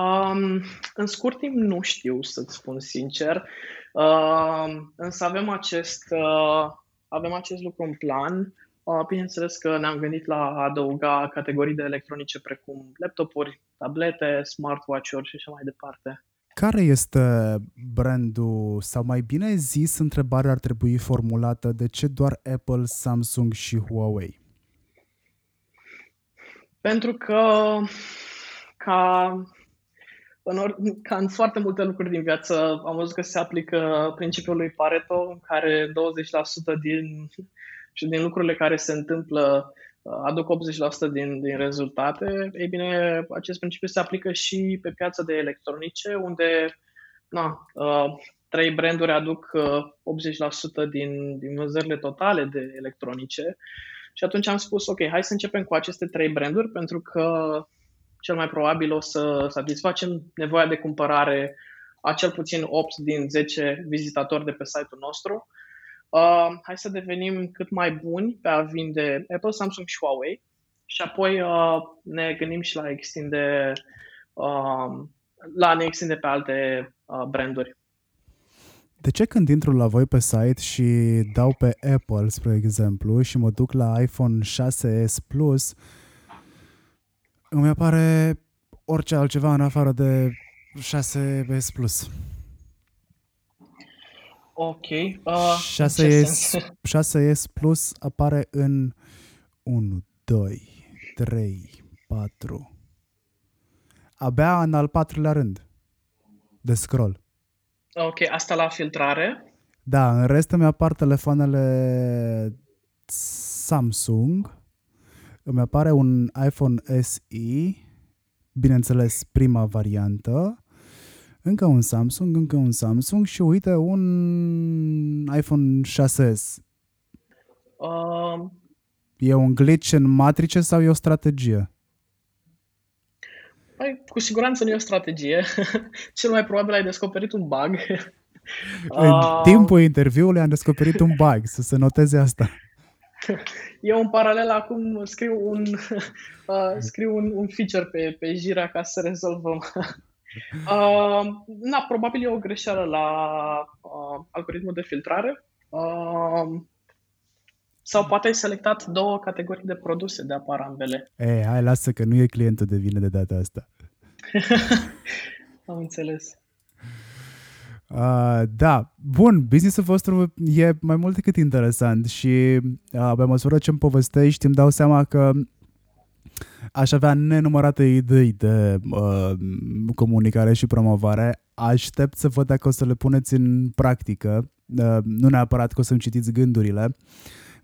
Um, în scurt timp nu știu să-ți spun sincer, uh, însă avem acest, uh, avem acest lucru în plan. Uh, bineînțeles că ne-am gândit la a adăuga categorii de electronice precum laptopuri, tablete, smartwatch-uri și așa mai departe. Care este brandul, sau mai bine zis, întrebarea ar trebui formulată, de ce doar Apple, Samsung și Huawei? Pentru că ca în, or, ca în foarte multe lucruri din viață am văzut că se aplică principiul lui Pareto, în care 20% din, și din lucrurile care se întâmplă aduc 80% din, din rezultate, ei bine, acest principiu se aplică și pe piața de electronice, unde na, uh, trei branduri aduc uh, 80% din, din vânzările totale de electronice. Și atunci am spus, ok, hai să începem cu aceste trei branduri, pentru că cel mai probabil o să satisfacem nevoia de cumpărare a cel puțin 8 din 10 vizitatori de pe site-ul nostru uh, hai să devenim cât mai buni pe a vinde Apple, Samsung și Huawei și apoi uh, ne gândim și la extinde uh, la ne extinde pe alte uh, branduri. De ce când intru la voi pe site și dau pe Apple, spre exemplu, și mă duc la iPhone 6s Plus, îmi apare orice altceva în afară de 6s Plus? Ok. Uh, 6S, 6S Plus apare în 1, 2, 3, 4. Abia în al patrulea rând de scroll. Ok, asta la filtrare. Da, în rest îmi apar telefoanele Samsung, îmi apare un iPhone SE, bineînțeles prima variantă, încă un Samsung, încă un Samsung și uite un iPhone 6s. Uh, e un glitch în matrice sau e o strategie? Păi, cu siguranță nu e o strategie. Cel mai probabil ai descoperit un bug. în uh, timpul interviului am descoperit un bug, să se noteze asta. Eu în paralel acum scriu un, uh, scriu un, un feature pe, pe Jira ca să rezolvăm Uh, na, probabil e o greșeală la uh, algoritmul de filtrare. Uh, sau poate ai selectat două categorii de produse de apar ambele. E, hai, lasă că nu e clientul de vină de data asta. Am înțeles. Uh, da, bun, businessul vostru e mai mult decât interesant și uh, pe măsură ce îmi povestești îmi dau seama că aș avea nenumărate idei de uh, comunicare și promovare. Aștept să văd dacă o să le puneți în practică, uh, nu neapărat că o să-mi citiți gândurile,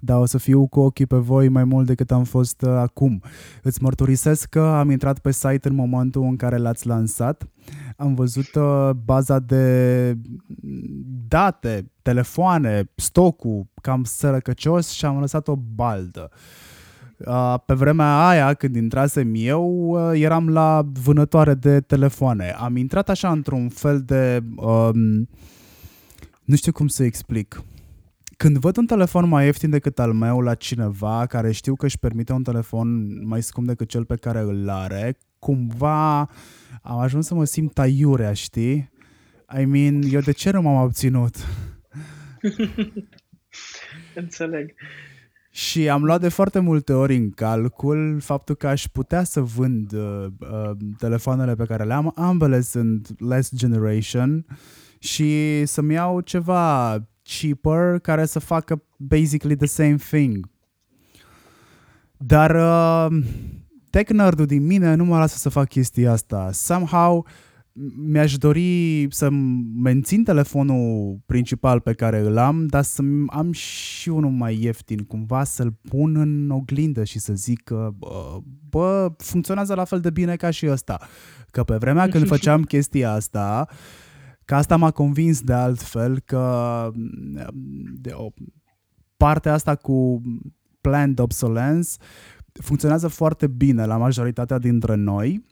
dar o să fiu cu ochii pe voi mai mult decât am fost uh, acum. Îți mărturisesc că am intrat pe site în momentul în care l-ați lansat. Am văzut uh, baza de date, telefoane, stocul cam sărăcăcios și am lăsat o baldă. Uh, pe vremea aia, când intrasem eu, uh, eram la vânătoare de telefoane. Am intrat așa într-un fel de... Um, nu știu cum să explic. Când văd un telefon mai ieftin decât al meu la cineva care știu că își permite un telefon mai scump decât cel pe care îl are, cumva am ajuns să mă simt aiurea, știi? I mean, eu de ce nu m-am obținut? Înțeleg. Și am luat de foarte multe ori în calcul faptul că aș putea să vând uh, uh, telefoanele pe care le am, ambele sunt less generation și să-mi iau ceva cheaper care să facă basically the same thing. Dar uh, tech nerd din mine nu mă lasă să fac chestia asta. Somehow mi-aș dori să mențin telefonul principal pe care îl am, dar să am și unul mai ieftin, cumva să-l pun în oglindă și să zic că bă, bă funcționează la fel de bine ca și ăsta. Că pe vremea când făceam chestia asta, că asta m-a convins de altfel că de o, partea asta cu planned obsolescence funcționează foarte bine la majoritatea dintre noi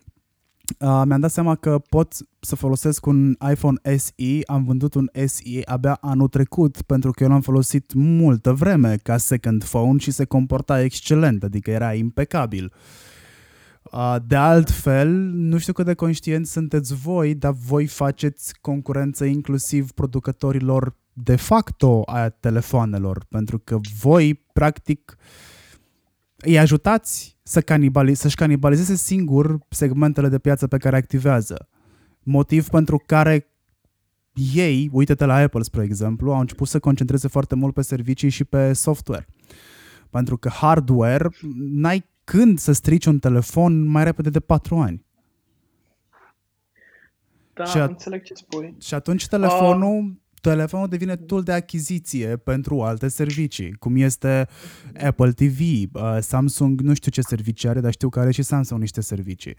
Uh, mi-am dat seama că pot să folosesc un iPhone SE, am vândut un SE abia anul trecut pentru că eu l-am folosit multă vreme ca second phone și se comporta excelent, adică era impecabil. Uh, de altfel, nu știu cât de conștienți sunteți voi, dar voi faceți concurență inclusiv producătorilor de facto a telefoanelor, pentru că voi, practic, îi ajutați să canibali- să-și canibalizeze singur segmentele de piață pe care activează. Motiv pentru care ei, uite-te la Apple, spre exemplu, au început să concentreze foarte mult pe servicii și pe software. Pentru că hardware, n-ai când să strici un telefon mai repede de 4 ani. Da, și at- înțeleg ce spui. Și atunci telefonul uh telefonul devine tool de achiziție pentru alte servicii, cum este Apple TV, uh, Samsung, nu știu ce servicii are, dar știu că are și Samsung niște servicii.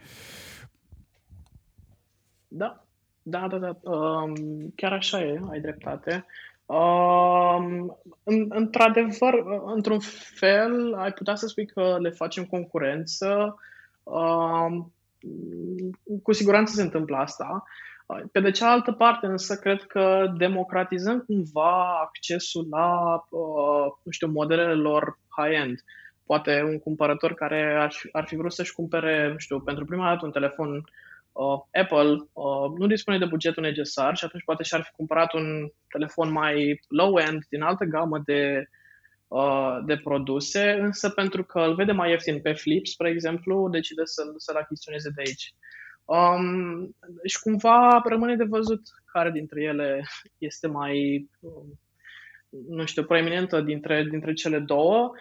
Da, da, da, da. Um, chiar așa e, ai dreptate. Um, în, într-adevăr, într-un fel, ai putea să spui că le facem concurență. Um, cu siguranță se întâmplă asta. Pe de cealaltă parte, însă, cred că democratizăm cumva accesul la, uh, nu știu, modelele lor high-end. Poate un cumpărător care ar, ar fi vrut să-și cumpere, nu știu, pentru prima dată un telefon uh, Apple, uh, nu dispune de bugetul necesar și atunci poate și-ar fi cumpărat un telefon mai low-end din altă gamă de, uh, de produse, însă pentru că îl vede mai ieftin pe Flip, spre exemplu, decide să-l, să-l achiziționeze de aici. Um, și cumva rămâne de văzut care dintre ele este mai, um, nu știu, preeminentă dintre, dintre cele două.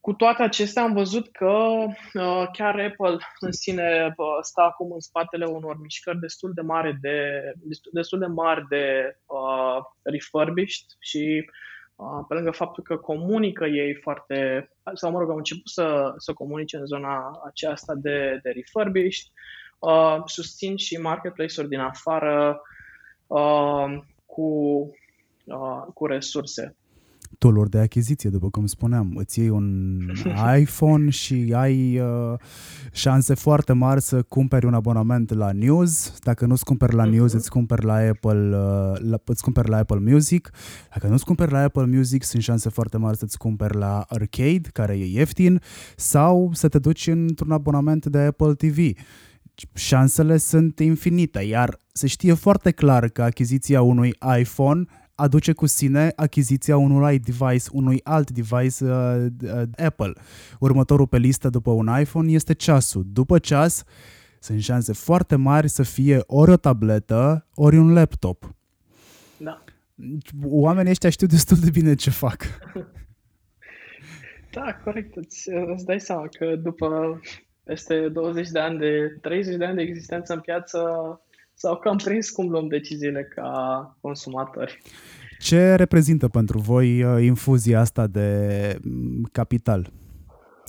Cu toate acestea am văzut că uh, chiar Apple în sine uh, stă acum în spatele unor mișcări destul de mari de, destul de mari de uh, refurbished și uh, pe lângă faptul că comunică ei foarte, sau mă rog, au început să, să comunice în zona aceasta de, de refurbished, uh, susțin și marketplace-uri din afară uh, cu, uh, cu resurse tooluri de achiziție, după cum spuneam. Îți iei un iPhone și ai uh, șanse foarte mari să cumperi un abonament la News. Dacă nu-ți cumperi la News, îți cumperi la Apple, uh, la, îți cumperi la Apple Music. Dacă nu-ți cumperi la Apple Music, sunt șanse foarte mari să-ți cumperi la Arcade, care e ieftin, sau să te duci într-un abonament de Apple TV șansele sunt infinite, iar se știe foarte clar că achiziția unui iPhone aduce cu sine achiziția unui device, unui alt device uh, uh, Apple. Următorul pe listă după un iPhone este ceasul. După ceas, sunt șanse foarte mari să fie ori o tabletă, ori un laptop. Da. Oamenii ăștia știu destul de bine ce fac. Da, corect. Îți, îți dai seama că după peste 20 de ani de, 30 de ani de existență în piață, s-au cam prins cum luăm deciziile ca consumatori. Ce reprezintă pentru voi uh, infuzia asta de mm, capital?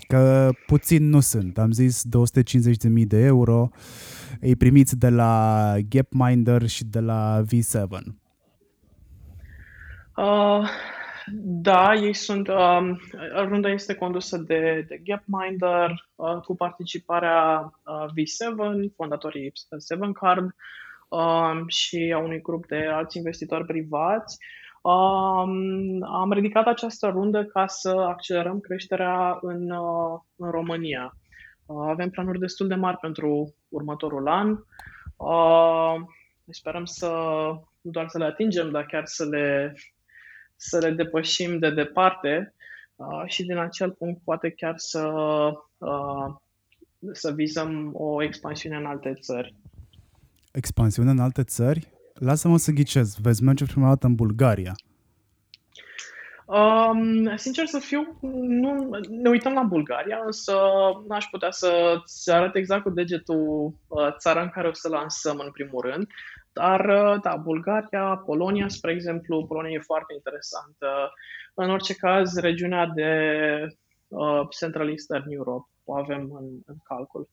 Că puțin nu sunt. Am zis 250.000 de euro. Îi primiți de la Gapminder și de la V7. Uh, da, ei sunt. Uh, runda este condusă de, de Gapminder uh, cu participarea uh, V7, fondatorii 7 Card uh, și a unui grup de alți investitori privați. Um, am ridicat această rundă ca să accelerăm creșterea în, uh, în România. Uh, avem planuri destul de mari pentru următorul an. Uh, sperăm să nu doar să le atingem, dar chiar să le, să le depășim de departe uh, și din acel punct poate chiar să, uh, să vizăm o expansiune în alte țări. Expansiune în alte țări? Lasă-mă să ghicez. Veți merge prima dată în Bulgaria. Um, sincer să fiu, nu, ne uităm la Bulgaria, însă n-aș putea să-ți arăt exact cu degetul uh, țara în care o să lansăm în primul rând. Dar, uh, da, Bulgaria, Polonia, spre exemplu, Polonia e foarte interesantă. În orice caz, regiunea de uh, Central Eastern Europe o avem în, în calcul.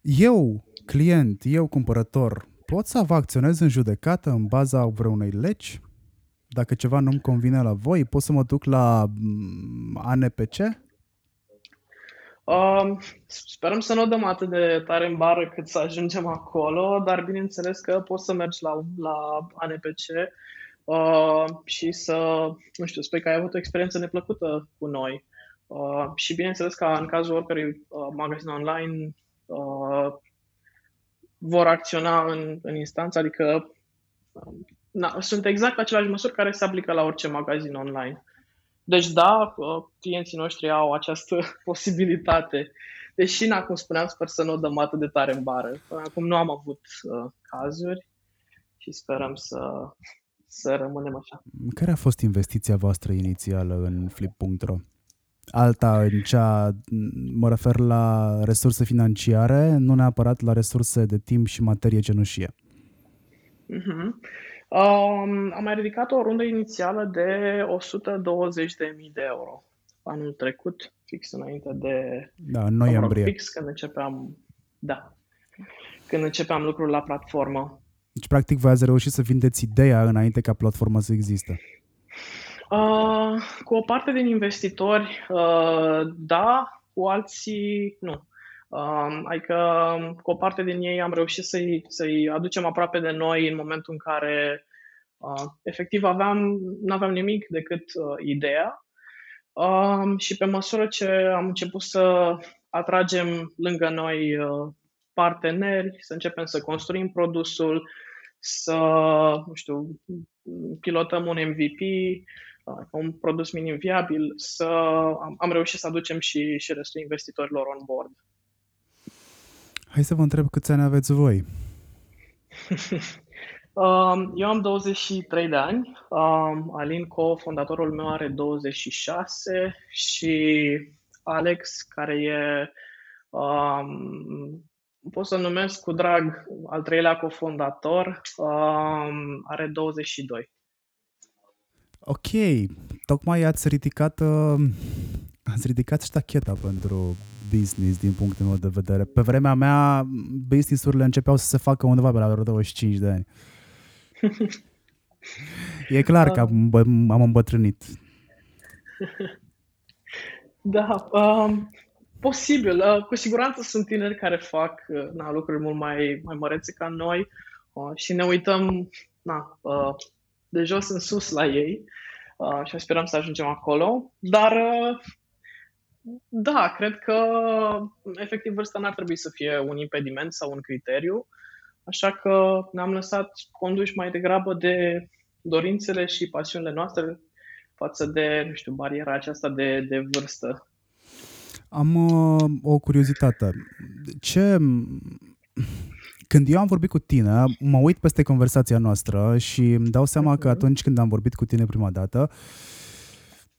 Eu, client, eu cumpărător, pot să vă acționez în judecată în baza vreunei legi? Dacă ceva nu-mi convine la voi, pot să mă duc la mm, ANPC? Uh, sperăm să nu o dăm atât de tare în bară cât să ajungem acolo, dar bineînțeles că poți să mergi la, la ANPC uh, și să, nu știu, spui că ai avut o experiență neplăcută cu noi. Uh, și bineînțeles că în cazul oricărui uh, magazin online uh, vor acționa în, în instanță, adică uh, na, sunt exact aceleași măsuri care se aplică la orice magazin online. Deci da, uh, clienții noștri au această posibilitate. Deși, na, cum spuneam, sper să nu o dăm atât de tare în bară. Până acum nu am avut uh, cazuri și sperăm să, să rămânem așa. Care a fost investiția voastră inițială în Flip.ro? Alta în cea, mă refer la resurse financiare, nu neapărat la resurse de timp și materie cenușie. Uh-huh. Um, am mai ridicat o rundă inițială de 120.000 de euro anul trecut, fix înainte de... Da, în noiembrie. Fix când începeam, da, când începeam lucrul la platformă. Deci, practic, voi ați reușit să vindeți ideea înainte ca platforma să existe. Uh, cu o parte din investitori, uh, da, cu alții, nu. Uh, adică cu o parte din ei am reușit să-i, să-i aducem aproape de noi în momentul în care uh, efectiv aveam, nu aveam nimic decât uh, ideea uh, și pe măsură ce am început să atragem lângă noi uh, parteneri, să începem să construim produsul, să, nu știu, pilotăm un MVP, uh, un produs minim viabil, să am, am reușit să aducem și, și restul investitorilor on board. Hai să vă întreb câți ani aveți voi. Um, eu am 23 de ani, um, Alin, co-fondatorul meu, are 26 și Alex, care e, um, pot să numesc cu drag, al treilea cofondator, um, are 22. Ok, tocmai ați ridicat, uh, ați ridicat ștacheta pentru business din punctul meu de vedere. Pe vremea mea, business-urile începeau să se facă undeva pe la 25 de ani. E clar că am, am îmbătrânit. Da, um, posibil. Uh, cu siguranță sunt tineri care fac uh, na, lucruri mult mai, mai mărețe ca noi uh, și ne uităm na, uh, de jos în sus la ei uh, și sperăm să ajungem acolo. Dar uh, da, cred că efectiv vârsta n-ar trebui să fie un impediment sau un criteriu, așa că ne-am lăsat conduși mai degrabă de dorințele și pasiunile noastre față de, nu știu, bariera aceasta de, de vârstă. Am uh, o curiozitate. Ce... Când eu am vorbit cu tine, mă uit peste conversația noastră și îmi dau seama că atunci când am vorbit cu tine prima dată,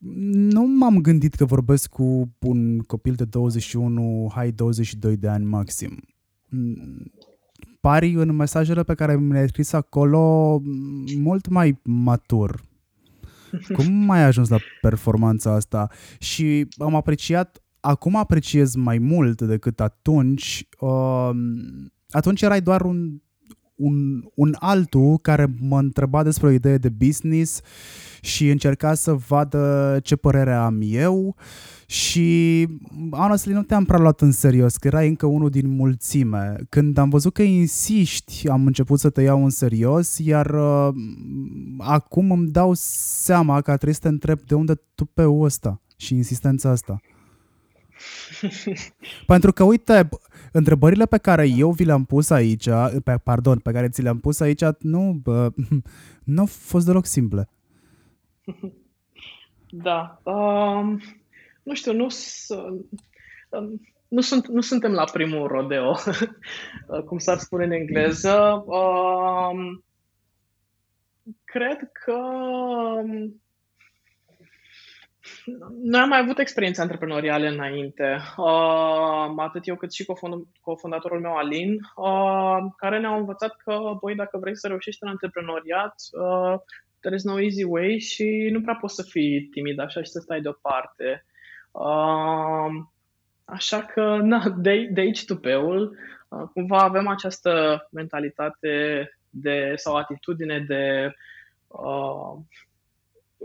nu m-am gândit că vorbesc cu un copil de 21, hai 22 de ani maxim. pari în mesajele pe care mi le-ai scris acolo mult mai matur. Cum ai ajuns la performanța asta? Și am apreciat, acum apreciez mai mult decât atunci. Uh, atunci erai doar un, un, un altul care mă întreba despre o idee de business și încerca să vadă ce părere am eu și honestly nu te-am prea luat în serios, că erai încă unul din mulțime. Când am văzut că insiști, am început să te iau în serios, iar uh, acum îmi dau seama că trebuie să te întreb de unde tu pe ăsta și insistența asta. Pentru că, uite, întrebările pe care eu vi le-am pus aici, pe, pardon, pe care ți le-am pus aici, nu, bă, nu au fost deloc simple. Da. Um, nu știu, nu, um, nu, sunt, nu suntem la primul rodeo, cum s-ar spune în engleză. Um, cred că um, noi am mai avut experiențe antreprenoriale înainte, uh, atât eu cât și cofondatorul meu, Alin, uh, care ne-au învățat că, băi, dacă vrei să reușești în antreprenoriat, uh, there is no easy way și nu prea poți să fii timid așa și să stai deoparte. Uh, așa că, na, de, de aici tupeul, uh, cumva avem această mentalitate de, sau atitudine de uh,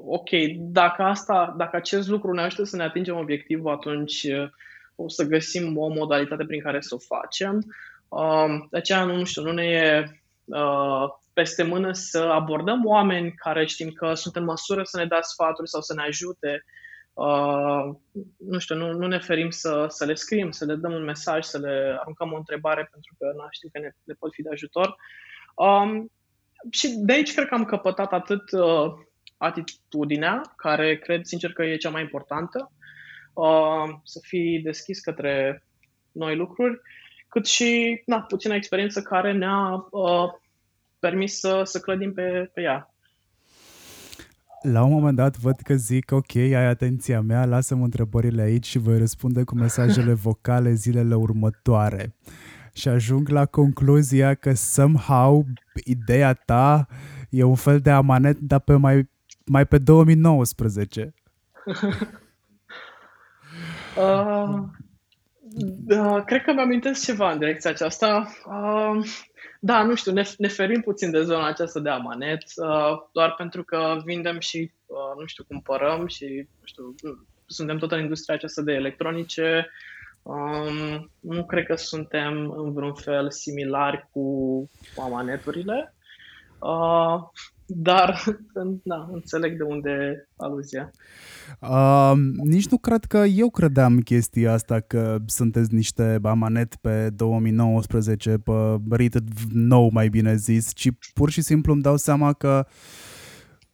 ok, dacă asta, dacă acest lucru ne ajută să ne atingem obiectivul, atunci uh, o să găsim o modalitate prin care să o facem. Uh, de aceea, nu știu, nu ne e uh, peste mână să abordăm oameni care știm că sunt în măsură să ne dea sfaturi sau să ne ajute. nu știu, nu, nu ne ferim să, să le scriem, să le dăm un mesaj, să le aruncăm o întrebare pentru că nu știm că ne, le pot fi de ajutor. Um, și de aici cred că am căpătat atât uh, atitudinea, care cred sincer că e cea mai importantă, uh, să fii deschis către noi lucruri, cât și na, puțină experiență care ne-a uh, permis să, să clădim pe, pe ea. La un moment dat văd că zic, ok, ai atenția mea, lasă-mă întrebările aici și voi răspunde cu mesajele vocale zilele următoare. Și ajung la concluzia că somehow ideea ta e un fel de amanet, dar pe mai mai pe 2019. uh, da, cred că mi-amintesc ceva în direcția aceasta. Uh, da, nu știu, ne, ne ferim puțin de zona aceasta de amanet, uh, doar pentru că vindem și, uh, nu știu, cumpărăm și, nu știu, suntem tot în industria aceasta de electronice. Um, nu cred că suntem în vreun fel similari cu amaneturile. Uh, dar, da, înțeleg de unde aluzia. Uh, nici nu cred că eu credeam chestia asta că sunteți niște amanet pe 2019, pe rated nou mai bine zis, ci pur și simplu îmi dau seama că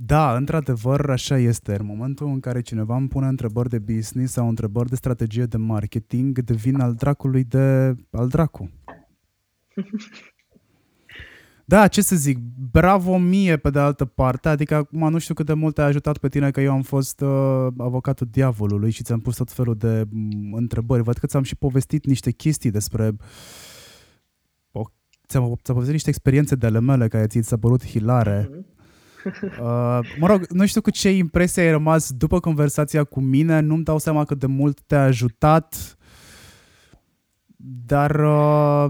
da, într-adevăr, așa este. În momentul în care cineva îmi pune întrebări de business sau întrebări de strategie de marketing, devin al dracului de al dracu. Da, ce să zic, bravo mie pe de altă parte, adică acum nu știu cât de mult ai ajutat pe tine că eu am fost uh, avocatul diavolului și ți-am pus tot felul de m- întrebări. Văd că ți-am și povestit niște chestii despre... O, ți-am, ți-am povestit niște experiențe de ale mele care ți s-a părut hilare. Mm-hmm. Uh, mă rog, nu știu cu ce impresie ai rămas după conversația cu mine, nu-mi dau seama cât de mult te-a ajutat, dar, uh,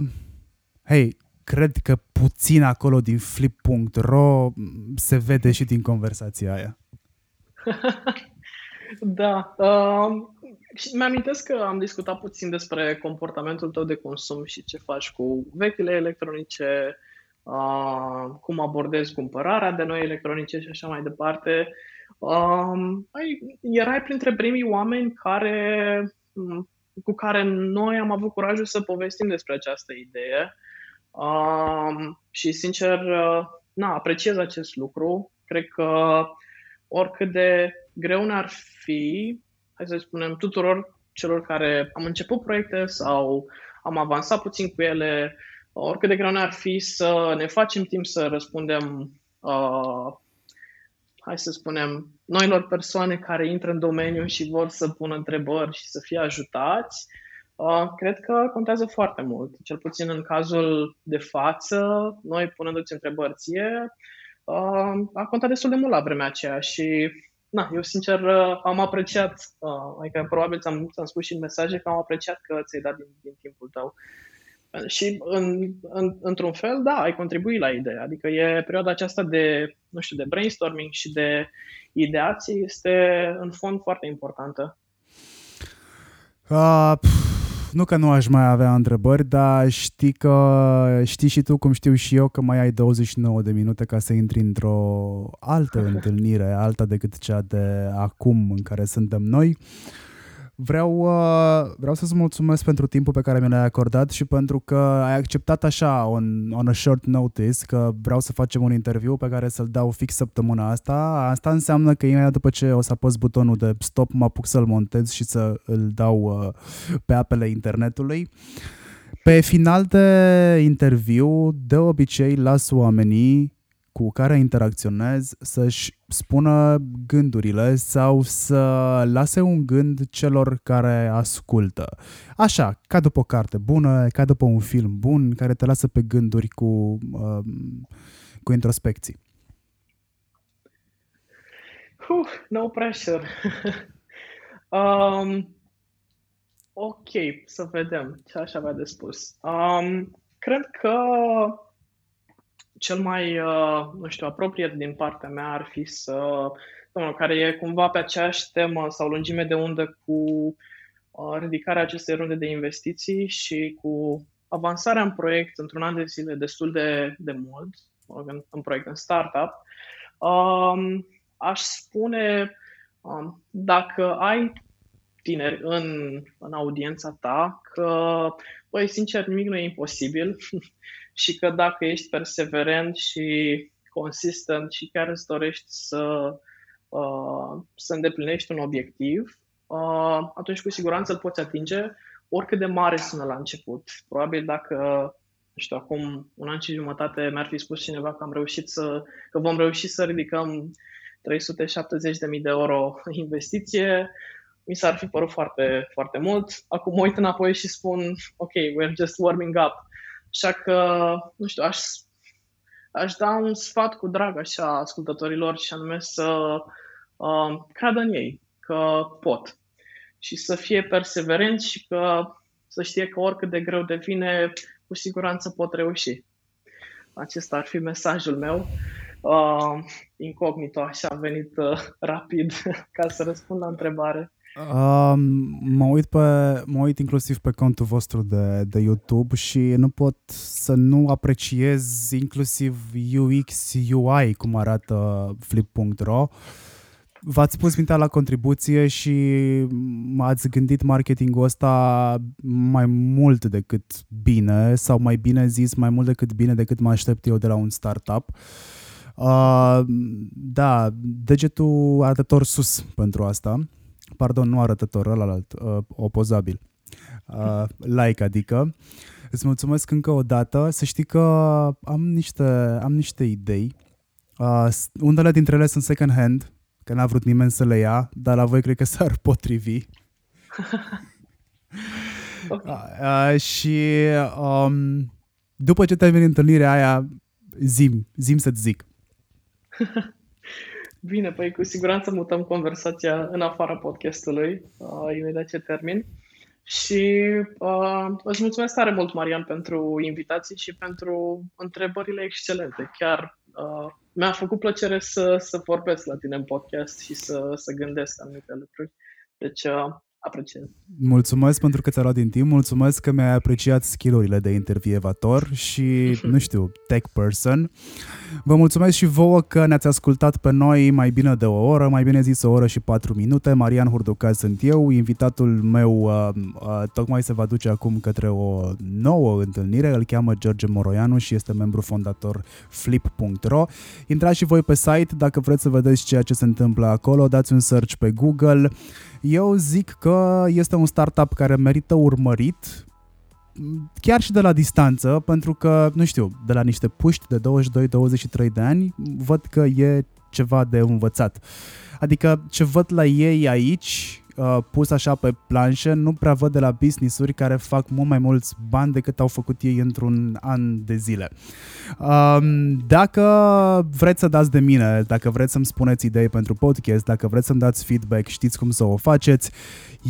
hei, cred că puțin acolo din flip.ro se vede și din conversația aia. da. Uh, și mi-amintesc că am discutat puțin despre comportamentul tău de consum și ce faci cu vechile electronice, uh, cum abordezi cumpărarea de noi electronice și așa mai departe. Uh, ai, erai printre primii oameni care, cu care noi am avut curajul să povestim despre această idee. Um, și sincer, uh, na, apreciez acest lucru. Cred că oricât de greu ne-ar fi, hai să spunem, tuturor celor care am început proiecte sau am avansat puțin cu ele, oricât de greu ne-ar fi să ne facem timp să răspundem, uh, hai să spunem, noilor persoane care intră în domeniu și vor să pună întrebări și să fie ajutați, Uh, cred că contează foarte mult, cel puțin în cazul de față, noi punându-ți întrebări ție, uh, a contat destul de mult la vremea aceea și na, eu sincer uh, am apreciat, uh, adică probabil ți-am, ți-am spus și în mesaje că am apreciat că ți-ai dat din, din timpul tău. Și în, în, într-un fel, da, ai contribuit la idee. Adică e perioada aceasta de, nu știu, de brainstorming și de ideații este în fond foarte importantă. Uh, pf, nu că nu aș mai avea întrebări, dar știi că știi și tu cum știu și eu că mai ai 29 de minute ca să intri într-o altă întâlnire, alta decât cea de acum în care suntem noi. Uh, Vreau, uh, vreau să-ți mulțumesc pentru timpul pe care mi l-ai acordat și pentru că ai acceptat așa, on, on a short notice, că vreau să facem un interviu pe care să-l dau fix săptămâna asta. Asta înseamnă că imediat după ce o să apăs butonul de stop, mă apuc să-l montez și să îl dau uh, pe apele internetului. Pe final de interviu, de obicei las oamenii cu care interacționez să-și spună gândurile sau să lase un gând celor care ascultă. Așa, ca după o carte bună, ca după un film bun, care te lasă pe gânduri cu, um, cu introspecții. Uh, no pressure. um, ok, să vedem ce aș avea de spus. Um, cred că cel mai, uh, nu știu, apropiat din partea mea ar fi să, domnul, care e cumva pe aceeași temă sau lungime de undă cu uh, ridicarea acestei runde de investiții și cu avansarea în proiect într-un an de zile destul de, de mult, în, în proiect, în startup, um, aș spune, um, dacă ai tineri în, în audiența ta, că, băi, sincer, nimic nu e imposibil și că dacă ești perseverent și consistent și chiar îți dorești să, uh, să îndeplinești un obiectiv, uh, atunci cu siguranță îl poți atinge oricât de mare sună la început. Probabil dacă, nu știu, acum un an și jumătate mi-ar fi spus cineva că am reușit să, că vom reuși să ridicăm 370.000 de euro investiție, mi s-ar fi părut foarte, foarte mult. Acum mă uit înapoi și spun, ok, we're just warming up. Așa că, nu știu, aș, aș da un sfat cu drag așa ascultătorilor și anume să uh, creadă în ei, că pot. Și să fie perseverenți și că să știe că oricât de greu devine, cu siguranță pot reuși. Acesta ar fi mesajul meu. Uh, incognito, așa a venit uh, rapid ca să răspund la întrebare. Um, mă, uit pe, mă uit inclusiv pe contul vostru de, de YouTube și nu pot să nu apreciez inclusiv UX, UI, cum arată flip.ro. V-ați pus mintea la contribuție și m-ați gândit marketingul ăsta mai mult decât bine sau mai bine zis, mai mult decât bine decât mă aștept eu de la un startup. Uh, da, degetul arătător sus pentru asta pardon, nu arătător, ălalt, uh, opozabil. Uh, like, adică. Îți mulțumesc încă o dată. Să știi că am niște, am niște idei. Uh, unele dintre ele sunt second hand, că n-a vrut nimeni să le ia, dar la voi cred că s-ar potrivi. uh, și um, după ce termin întâlnirea aia, zim, zim să-ți zic. Bine, păi cu siguranță mutăm conversația în afara podcastului, uh, imediat ce termin. Și uh, îți mulțumesc tare mult, Marian, pentru invitații și pentru întrebările excelente. Chiar uh, mi-a făcut plăcere să, să vorbesc la tine în podcast și să, să gândesc anumite lucruri. Deci, uh, apreciez. Mulțumesc pentru că ți-a luat din timp, mulțumesc că mi-ai apreciat skillurile de intervievator și, nu știu, tech person. Vă mulțumesc și vouă că ne-ați ascultat pe noi mai bine de o oră, mai bine zis o oră și patru minute. Marian Hurducaz sunt eu, invitatul meu uh, uh, tocmai se va duce acum către o nouă întâlnire, îl cheamă George Moroianu și este membru fondator flip.ro. Intrați și voi pe site dacă vreți să vedeți ceea ce se întâmplă acolo, dați un search pe Google, eu zic că este un startup care merită urmărit chiar și de la distanță, pentru că, nu știu, de la niște puști de 22-23 de ani, văd că e ceva de învățat. Adică ce văd la ei aici uh, pus așa pe planșă, nu prea văd de la business-uri care fac mult mai mulți bani decât au făcut ei într-un an de zile. Um, dacă vreți să dați de mine, dacă vreți să-mi spuneți idei pentru podcast, dacă vreți să-mi dați feedback, știți cum să o faceți,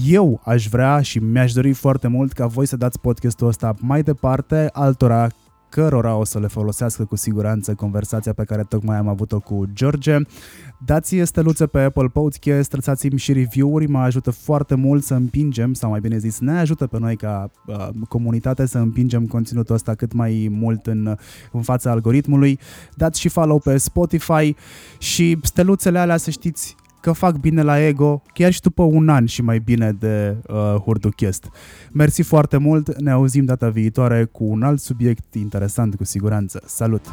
eu aș vrea și mi-aș dori foarte mult ca voi să dați podcastul ăsta mai departe altora cărora o să le folosească cu siguranță conversația pe care tocmai am avut-o cu George. Dați steluțe pe Apple Podcast, lăsați-mi și review-uri, mă ajută foarte mult să împingem, sau mai bine zis, ne ajută pe noi ca uh, comunitate să împingem conținutul ăsta cât mai mult în, în fața algoritmului. Dați și follow pe Spotify și steluțele alea, să știți, că fac bine la ego, chiar și după un an și mai bine de uh, Hurduchest. Mersi foarte mult, ne auzim data viitoare cu un alt subiect interesant cu siguranță. Salut!